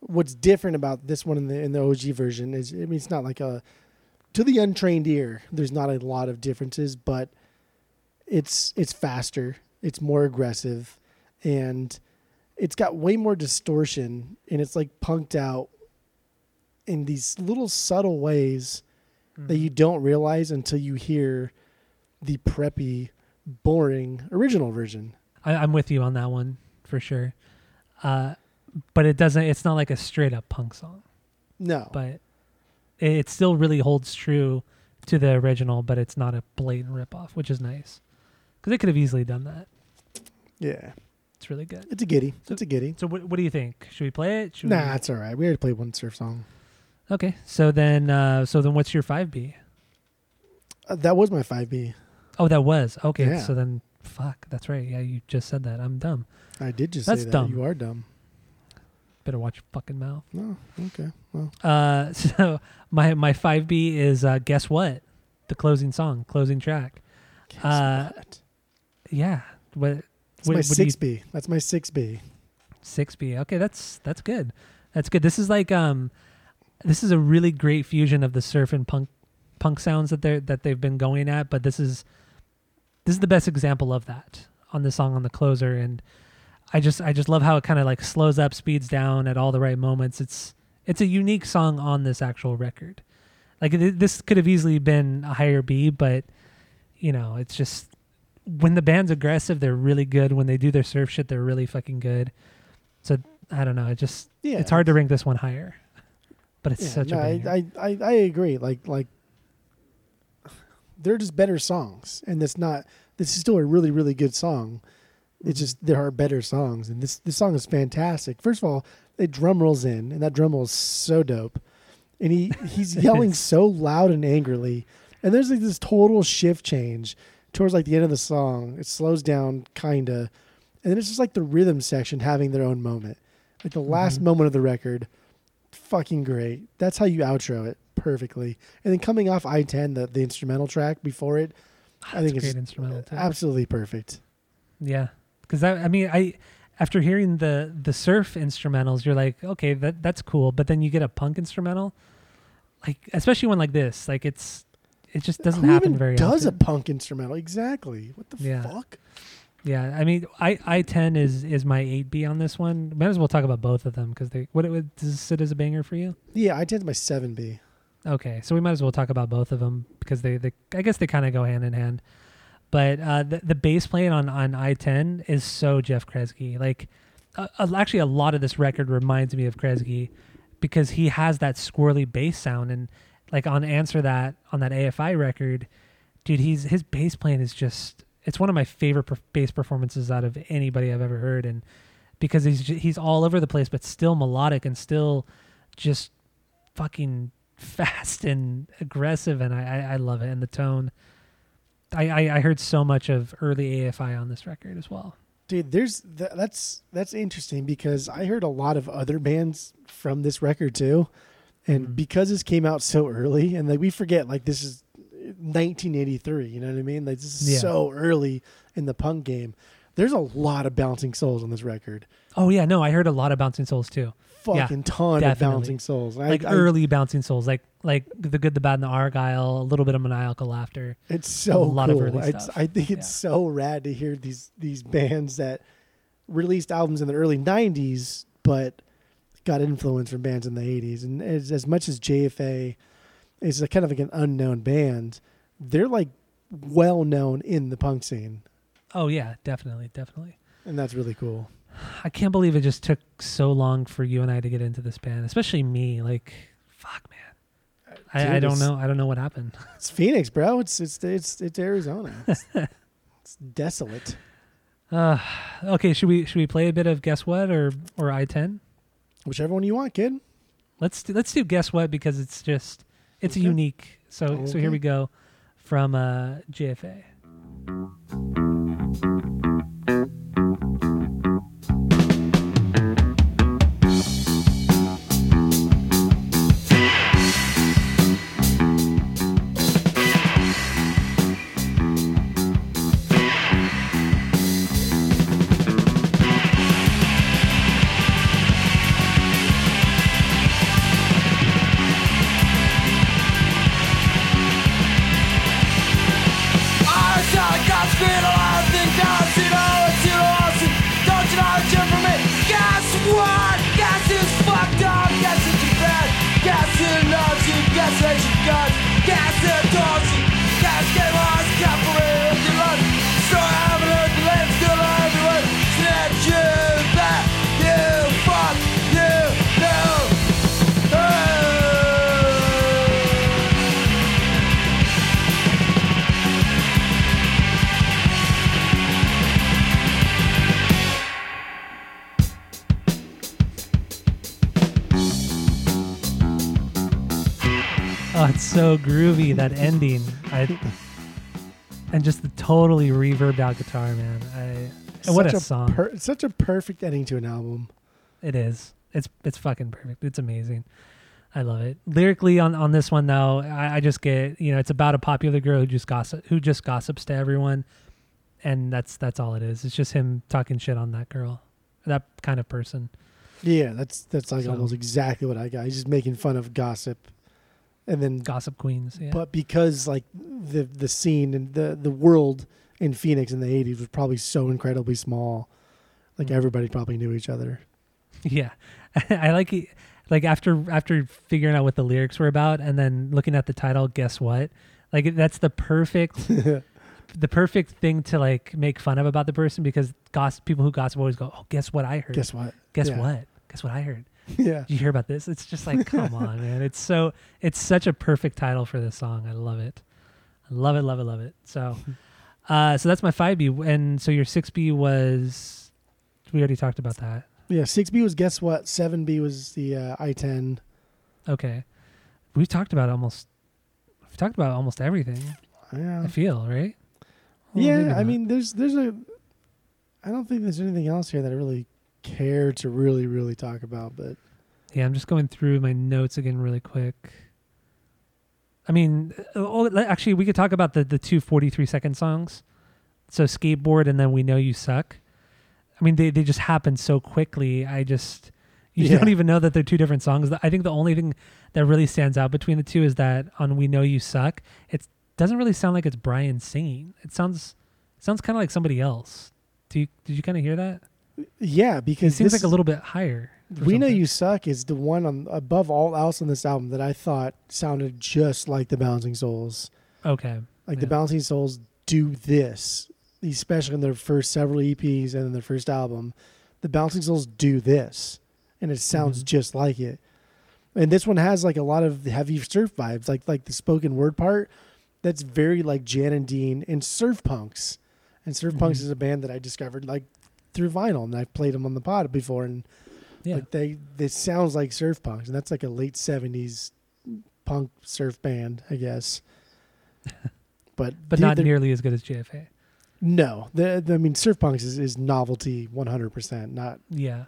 what's different about this one in the in the OG version is, I mean, it's not like a to the untrained ear. There's not a lot of differences, but it's it's faster, it's more aggressive, and it's got way more distortion, and it's like punked out in these little subtle ways that you don't realize until you hear the preppy, boring original version. I, I'm with you on that one for sure. Uh, but it doesn't. It's not like a straight up punk song, No, but it, it still really holds true to the original. But it's not a blatant ripoff, which is nice because they could have easily done that. yeah, It's really good. it's a giddy. So- it's a giddy. So what, what do you think? Should we play it? Should Nah, we... it's all right. We already played one surf song. Okay. So then, uh, so then, what's your five B? Uh, that was my five B. Oh, that was okay. Yeah. So then, fuck. That's right. Yeah, you just said that. I'm dumb. I did just That's say that. dumb. You are dumb. Better watch your fucking mouth. No, okay. Well, Uh, so my my five B is uh, guess what? The closing song, closing track. guess Uh, what? Yeah. What? That's what- my what do you- six B. That's my six B. Six B. Okay, that's that's good. That's good. This is like um, this is a really great fusion of the surf and punk punk sounds that they're that they've been going at. But this is this is the best example of that on the song on the closer, and I just I just love how it kind of like slows up, speeds down at all the right moments. It's it's a unique song on this actual record. Like it, this could have easily been a higher B, but you know, it's just when the band's aggressive, they're really good. When they do their surf shit, they're really fucking good. So I don't know. It just Yeah, it's hard to rank this one higher, but it's Yeah, such no, a. I, I, I, I agree. Like, like they're just better songs, and that's not. This is still a really, really good song. Mm-hmm. It's just there are better songs, and this this song is fantastic. First of all, the drum rolls in, and that drum roll is so dope, and he he's yelling so loud and angrily, and there's like this total shift change towards like the end of the song. It slows down kinda, and then it's just like the rhythm section having their own moment, like the last Mhm. moment of the record. Fucking great. That's how you outro it perfectly. And then coming off I ten, the the instrumental track before it, I That's think it's instrumental too. absolutely perfect. Yeah, because I, I mean, I after hearing the the surf instrumentals, you're like, okay, that that's cool. But then you get a punk instrumental, like especially one like this, like it's it just doesn't Who happen even very does often. a punk instrumental? Exactly. What the Yeah. fuck? Yeah, I mean, I I ten is is my eight B on this one. Might as well talk about both of them because they what it would does it sit as a banger for you? Yeah, I tend to my seven B. Okay, so we might as well talk about both of them because they, they I guess they kind of go hand in hand. But uh, the the bass playing on on I ten is so Geoff Kresge. Like, uh, actually, a lot of this record reminds me of Kresge because he has that squirrely bass sound and like on answer that on that AFI record, dude, he's his bass playing is just it's one of my favorite per- bass performances out of anybody I've ever heard, and because he's he's all over the place but still melodic and still just fucking fast and aggressive, and I I, I love it and the tone. I, I I heard so much of early AFI on this record as well. Dude, there's th- that's that's interesting because I heard a lot of other bands from this record too, and Mhm. because this came out so early, and like we forget, like this is 1983. You know what I mean? Like this is Yeah. so early in the punk game. There's a lot of bouncing souls on this record. Oh yeah, no, I heard a lot of bouncing souls too. Yeah, Fucking ton definitely. of bouncing souls. I- Like I- early bouncing souls, like like the good, the bad, and the Argyle. A little bit of maniacal laughter. It's so A lot of cool. early It's- stuff. I think it's so rad to hear these these bands that released albums in the early '90s, but got influence from bands in the '80s. And as, as much as JFA is a kind of like an unknown band, they're like well known in the punk scene, Oh yeah, definitely, definitely. and that's really cool. I can't believe it just took so long for you and I to get into this band, especially me. Like, fuck, man. I, I don't know. I don't know what happened. It's Phoenix, bro. It's it's it's it's Arizona. It's, it's desolate. Uh, okay, should we should we play a bit of guess what or or I ten? Whichever one you want, kid. Let's do, let's do guess what because it's just it's Okay. unique. So so here we go from uh, JFA. That so groovy that ending. I and just the totally reverbed out guitar, man. I what Such a, song Per, such a perfect ending to an album. it is. It's it's fucking perfect. It's amazing. I love it. Lyrically on, on this one though, I, I just get you know it's about a popular girl who just gossip who just gossips to everyone, and that's that's all it is. It's just him talking shit on that girl, that kind of person. Yeah, that's that's like So- almost exactly what I got. He's just making fun of gossip, and then Gossip queens. Yeah. but because like the the scene and the the world in Phoenix in the '80s was probably so incredibly small, like Mm. everybody probably knew each other. Yeah, I like it. Like after after figuring out what the lyrics were about, and then looking at the title, guess what? Like that's the perfect the perfect thing to like make fun of about the person because gossip people who gossip always go, oh, guess what I heard? Guess what? Guess yeah. what? Guess what I heard? yeah, Did you hear about this? It's just like, come on, man. It's so it's such a perfect title for this song. I love it. I love it, love it, love it. So uh so that's my five B and so your six B was we already talked about that. yeah. Six B was guess what? Seven B was the uh, I-10. Okay. We've talked about almost we've talked about almost everything. Yeah, I feel, right? Well, yeah. I mean, there's there's a. I don't think there's anything else here that I really care to really really talk about, but Yeah, I'm just going through my notes again really quick. I mean, uh, oh, actually, we could talk about the the two 43 second songs. So skateboard and then we know you suck. I mean, they they just happen so quickly. I just you Yeah. don't even know that they're two different songs. I think the only thing that really stands out between the two is that on "We Know You Suck," it doesn't really sound like it's Brian singing. It sounds sounds kind of like somebody else. Do you, did you kind of hear that? Yeah, because It seems this- like a little bit higher. We know you suck is the one on above all else on this album that I thought sounded just like the Bouncing Souls. Okay. Like the Yeah. Bouncing Souls do this, especially in their first several EPs and in their first album. The Bouncing Souls do this, and it sounds Mhm. just like it. And this one has like a lot of heavy surf vibes, like like the spoken word part. That's very like Jan and Dean and Surf Punks. And Surf Punks Mhm. is a band that I discovered like through vinyl, and I've played them on the pod before, and Yeah. like they, this sounds like surf punks, and that's like a late seventies punk surf band, I guess. But but dude, not nearly as good as JFA. No, the, the- I mean, surf punks is, is novelty one hundred percent, not Yeah.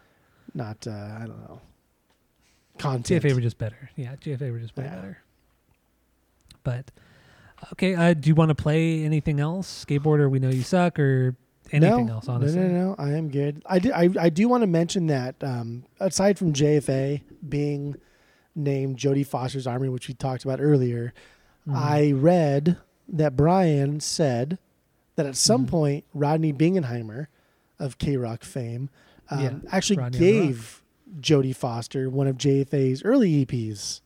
not uh, I don't know content. JFA were just better. Yeah, JFA were just way Yeah. better. But okay, uh, do you want to play anything else? Skateboarder, we know you suck, or anything no, else? Honestly, no, no, no. I am good. I do. I, I do want to mention that um, aside from JFA being named Jodie Foster's Army, which we talked about earlier, Mhm. I read that Brian said that at some Mhm. point Rodney Bingenheimer of KROQ fame um, Yeah, actually Rodney gave Jodie Foster one of JFA's early EPs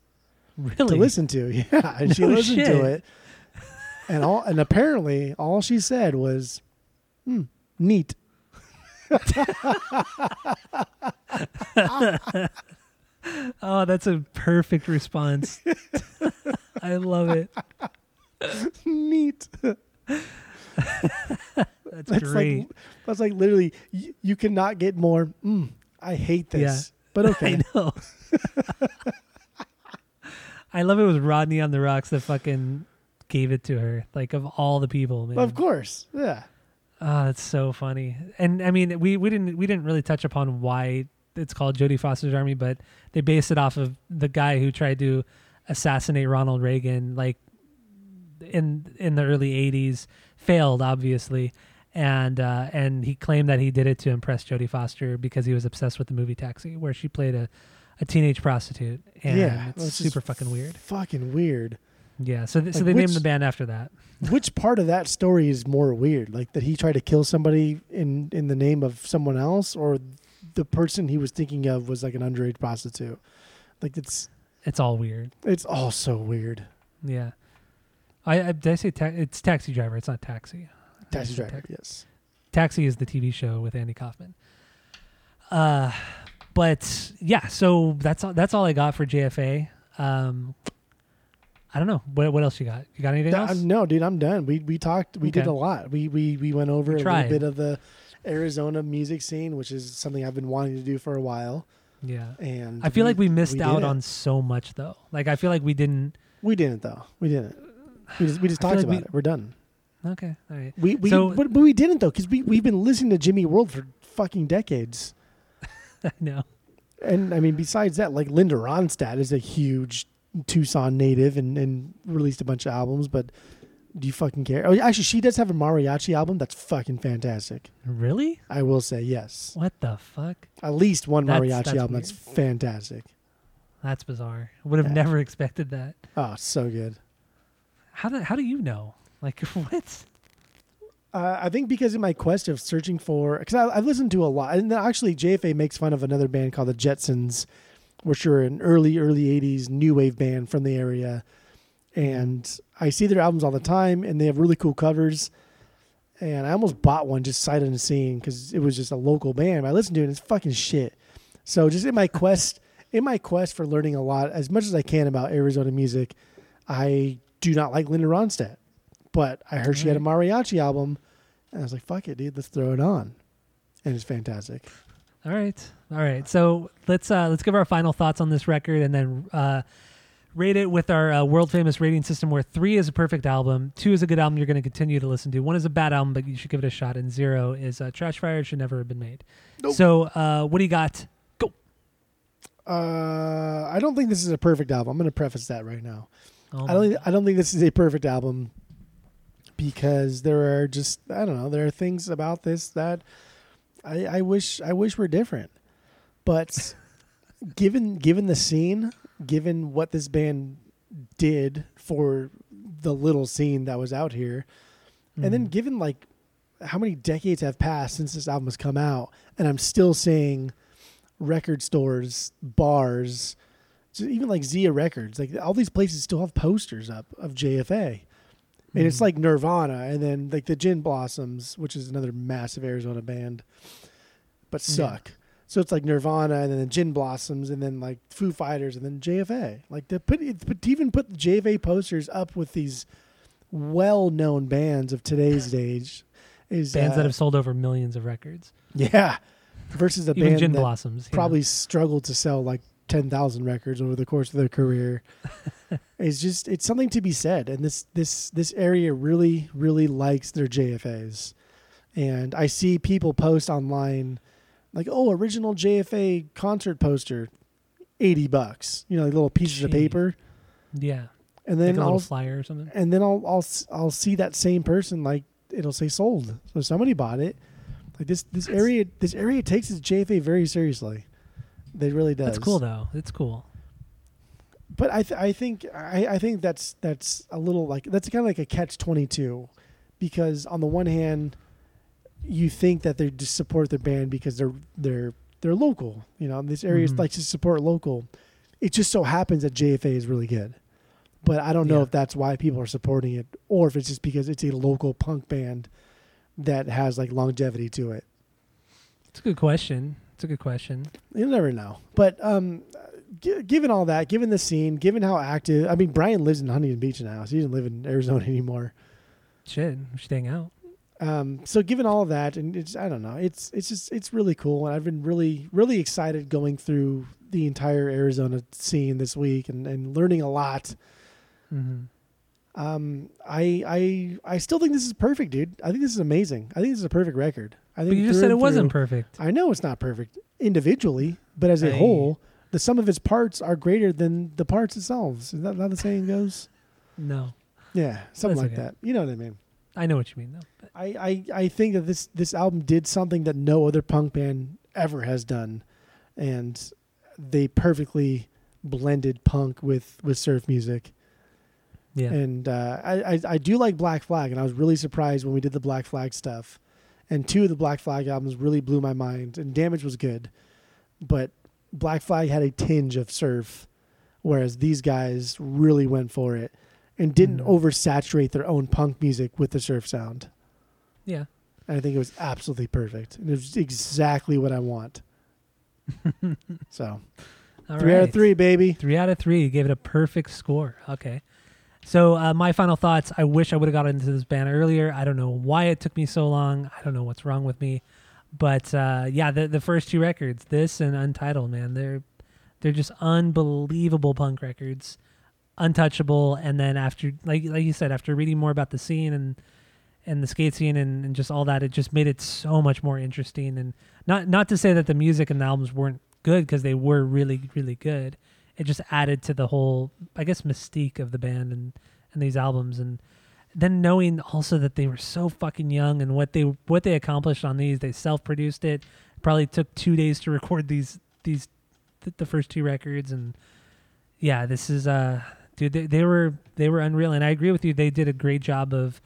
really to listen to. Yeah, and she listened shit. to it, and all and apparently all she said was, hmm, "Neat." Oh, that's a perfect response. I love it. Neat. That's, That's great. like that's like literally you, you cannot get more. Mm, I hate this, but okay. I know. I love it was Rodney on the rocks that fucking gave it to her. Like of all the people, man. Of course, yeah. Ah, that's so funny. And I mean, we, we didn't we didn't really touch upon why it's called Jodie Foster's Army, but they based it off of the guy who tried to assassinate Ronald Reagan, like in in the early '80s, failed obviously, and uh, and he claimed that he did it to impress Jodie Foster because he was obsessed with the movie Taxi, where she played a, a teenage prostitute, and yeah, it's it's super fucking weird. Fucking weird. Yeah, so th- so Like, they named the band after that. Which part of that story is more weird? Like that he tried to kill somebody in in the name of someone else, or the person he was thinking of was like an underage prostitute? Like it's It's all weird. it's all so weird. Yeah. I, I did I say ta- it's Taxi Driver. It's not Taxi. Taxi driver, Taxi. yes. Taxi is the TV show with Andy Kaufman. Uh, but yeah, so that's all, that's all I got for JFA. Um, I don't know what what else you got. You got anything Uh, else? no, dude, I'm done. We we talked. We did a lot. We we we went over We a little bit of the Arizona music scene, which is something I've been wanting to do for a while. Yeah. And I feel like we missed did out on so much though. Like I feel like we didn't. We didn't though. We didn't. We just we just talked like about we- it. We're done. Okay. All right. We we So- but, but we didn't though because we we've been listening to Jimmy World for fucking decades. I know. And I mean, besides that, like Linda Ronstadt is a huge Tucson native and, and released a bunch of albums. But do you fucking care? Oh, actually, she does have a mariachi album that's fucking fantastic. Really? I will say yes. What the fuck? At least one That's- mariachi that's album that's fantastic. That's bizarre. I would have Yeah. never expected that. Oh, so good. How do how do you know? Like what? Uh, I think because in my quest of searching for, because I've listened to a lot, and actually JFA makes fun of another band called the Jetsons, which are an early early '80s new wave band from the area, and I see their albums all the time, and they have really cool covers. And I almost bought one just sight unseen because it was just a local band. But I listened to it, and it's fucking shit. So just in my quest, in my quest for learning a lot, as much as I can about Arizona music, I do not like Linda Ronstadt. But I heard she had a mariachi album, and I was like, "Fuck it, dude, let's throw it on," and it's fantastic. All right, all right. So let's uh, let's give our final thoughts on this record, and then uh, rate it with our uh, world famous rating system, where three is a perfect album, two is a good album you're going to continue to listen to, one is a bad album but you should give it a shot, and zero is uh, trash fire it should never have been made. Nope. So uh, what do you got? Go. Uh, I don't think this is a perfect album. I'm going to preface that right now. Oh I don't. Think, I don't think this is a perfect album because there are just I don't know. There are things about this that I, I wish I wish were different. But given given the scene, given what this band did for the little scene that was out here, and then Mhm. given like how many decades have passed since this album has come out, and I'm still seeing record stores, bars, even like Zia Records, like all these places still have posters up of JFA. And it's Mhm. like Nirvana, and then like the Gin Blossoms, which is another massive Arizona band, but Yeah. suck. So it's like Nirvana, and then the Gin Blossoms, and then like Foo Fighters, and then JFA. Like to put, but to even put the JFA posters up with these well-known bands of today's age is bands uh, that have sold over millions of records. yeah, versus a band Gin that Blossoms. probably struggled to sell like 10,000 records over the course of their career. it's just it's something to be said and this this this area really really likes their JFAs. And I see people post online like, "Oh, original JFA concert poster 80 bucks." You know, like little pieces of paper. Yeah. And Like then a I'll little flyer or something. and then I'll I'll I'll see that same person like it'll say sold. So somebody bought it. Like this this area this area takes its JFA very seriously. It really does. That's cool though. It's cool. But I th- I think I, I think that's that's a little like that's kind of like a catch twenty two, because on the one hand, you think that they just support their band because they're they're they're local. You know, this area Mhm. likes to support local. It just so happens that JFA is really good, but I don't know Yeah. if that's why people are supporting it, or if it's just because it's a local punk band that has like longevity to it. It's a good question. It's a good question. You'll never know. But um, g- given all that, given the scene, given how active, I mean, Brian lives in Huntington Beach now, so he doesn't live in Arizona anymore. Shit, we should hang out. Um, so given all of that, and it's I don't know, it's it's just it's really cool, and I've been really really excited going through the entire Arizona scene this week and, and learning a lot. hmm Um, I I I still think this is perfect, dude. I think this is amazing. I think this is a perfect record. I think But you just said it wasn't through- perfect. I know it's not perfect individually, but as a I- whole, the sum of its parts are greater than the parts themselves. Is that how the saying goes? No, Yeah, something That's like okay. that. You know what I mean? I know what you mean though. I, I, I think that this this album did something that no other punk band ever has done, and they perfectly blended punk with with surf music. yeah, And uh, I, I I do like Black Flag, and I was really surprised when we did the Black Flag stuff. And two of the Black Flag albums really blew my mind. And Damage was good, but Black Flag had a tinge of surf, whereas these guys really went for it and didn't Mhm. oversaturate their own punk music with the surf sound. yeah. And I think it was absolutely perfect. And it was exactly what I want. so All three out of three, baby. Three out of three. You gave it a perfect score. Okay. So uh, my final thoughts. I wish I would have got into this band earlier. I don't know why it took me so long. I don't know what's wrong with me. But uh, yeah, the the first two records, this and Untitled, man, they're they're just unbelievable punk records, untouchable. And then after, like like you said, after reading more about the scene and and the skate scene and, and just all that, it just made it so much more interesting. And not not to say that the music and the albums weren't good because they were really really good it just added to the whole i guess mystique of the band and and these albums. And then knowing also that they were so fucking young and what they what they accomplished on these they self-produced it. Probably took two days to record these these th- the first two records. And yeah this is uh dude they, they were they were unreal. And i agree with you. They did a great job of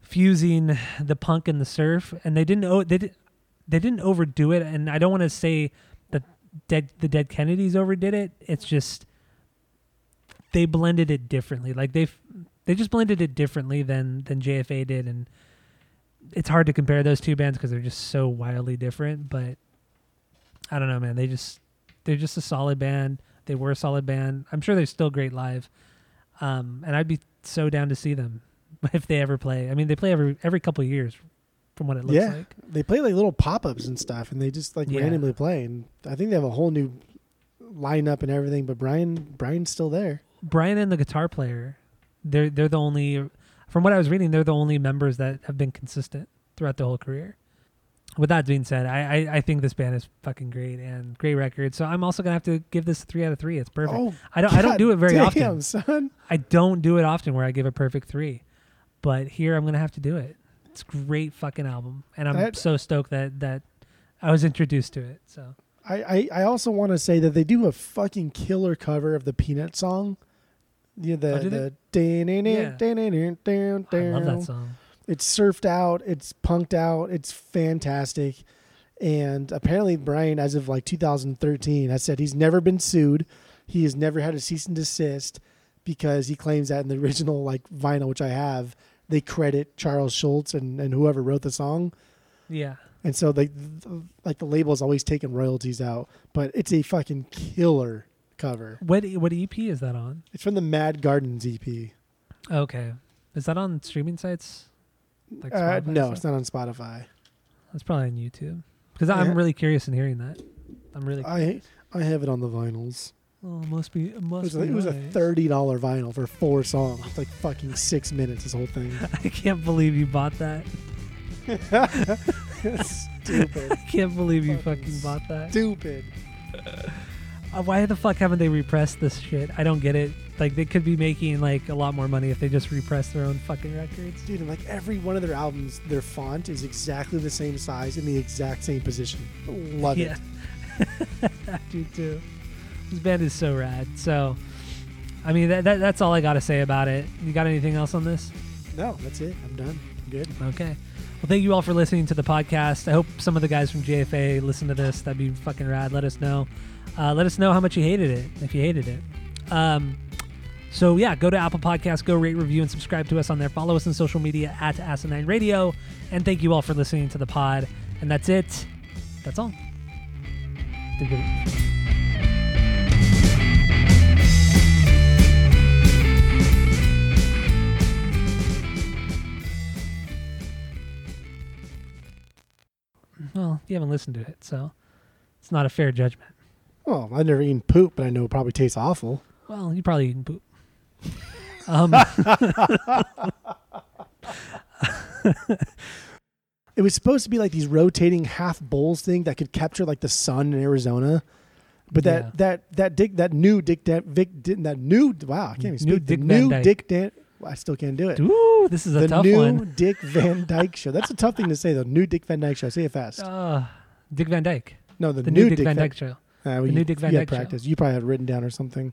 fusing the punk and the surf. And they didn't o- they did they didn't overdo it. And i don't want to say dead the dead kennedys overdid it. It's just they blended it differently. Like they they just blended it differently than than jfa did. And it's hard to compare those two bands because they're just so wildly different. But i don't know man. They just they're just a solid band. They were a solid band. I'm sure they're still great live. Um and i'd be so down to see them if they ever play. I mean they play every every couple years from what it looks Yeah. like They play like little pop ups and stuff, and they just like Yeah. randomly play. And I think they have a whole new lineup and everything. But Brian, Brian's still there. Brian and the guitar player, they're they're the only from what I was reading, they're the only members that have been consistent throughout the whole career. With that being said, I, I, I think this band is fucking great and great record. So I'm also gonna have to give this a three out of three. It's perfect. Oh, I don't I don't do it very damn, often. son. I don't do it often where I give a perfect three, but here I'm gonna have to do it. It's a great fucking album, and I'm so stoked that that I was introduced to it. So I, I, I also want to say that they do a fucking killer cover of the Peanut song. Yeah, the Oh, the I love that song. It's surfed out. It's punked out. It's fantastic. And apparently, Brian, as of like 2013, has said he's never been sued. He has never had a cease and desist because he claims that in the original like vinyl, which I have, they credit Charles Schulz and, and whoever wrote the song. Yeah. And so they like the label is always taking royalties out, but it's a fucking killer cover. What what EP is that on? It's from the Mad Gardens EP. Okay. Is that on streaming sites? Like Uh, no, it's not on Spotify. That's probably on YouTube. Because. I'm really curious in hearing that. I'm really. I I have it on the vinyls. Oh, must be. It It must was, be. a, it was a thirty dollar vinyl for four songs. It's like fucking six minutes. This whole thing. I can't believe you bought that. Stupid. I can't believe you Fucking fucking bought that. Stupid. Uh, why the fuck haven't they repressed this shit? I don't get it. Like they could be making like a lot more money if they just repress their own fucking records. Dude, and like every one of their albums, their font is exactly the same size in the exact same position. Love yeah, I do too. This band is so rad. So, I mean, that, that that's all I got to say about it. You got anything else on this? No, that's it. I'm done. I'm good. Okay. Well, thank you all for listening to the podcast. I hope some of the guys from JFA listen to this. That'd be fucking rad. Let us know. Uh, let us know how much you hated it, if you hated it. Um, so yeah, go to Apple Podcasts, go rate, review, and subscribe to us on there. Follow us on social media at Asinine Radio. And thank you all for listening to the pod. And that's it. That's all. Well, you haven't listened to it, so it's not a fair judgment. Well, I've never eaten poop, but I know it probably tastes awful. Well, you probably eaten poop. Um, It was supposed to be like these rotating half bowls thing that could capture like the sun in Arizona. But that Yeah. that that Dick that new Dick Dan, Vic that new wow I can't even New speak the Dick new. Dick Dan I still can't do it. ooh, this is a the tough new one. Dick Van Dyke show. That's a tough thing to say though. New Dick Van Dyke show. Say it fast. Uh, Dick Van Dyke. no, the, The new Dick Van Dyke show. Uh, well, the you, new Dick Van Dyke show. practice. You probably had it written down or something.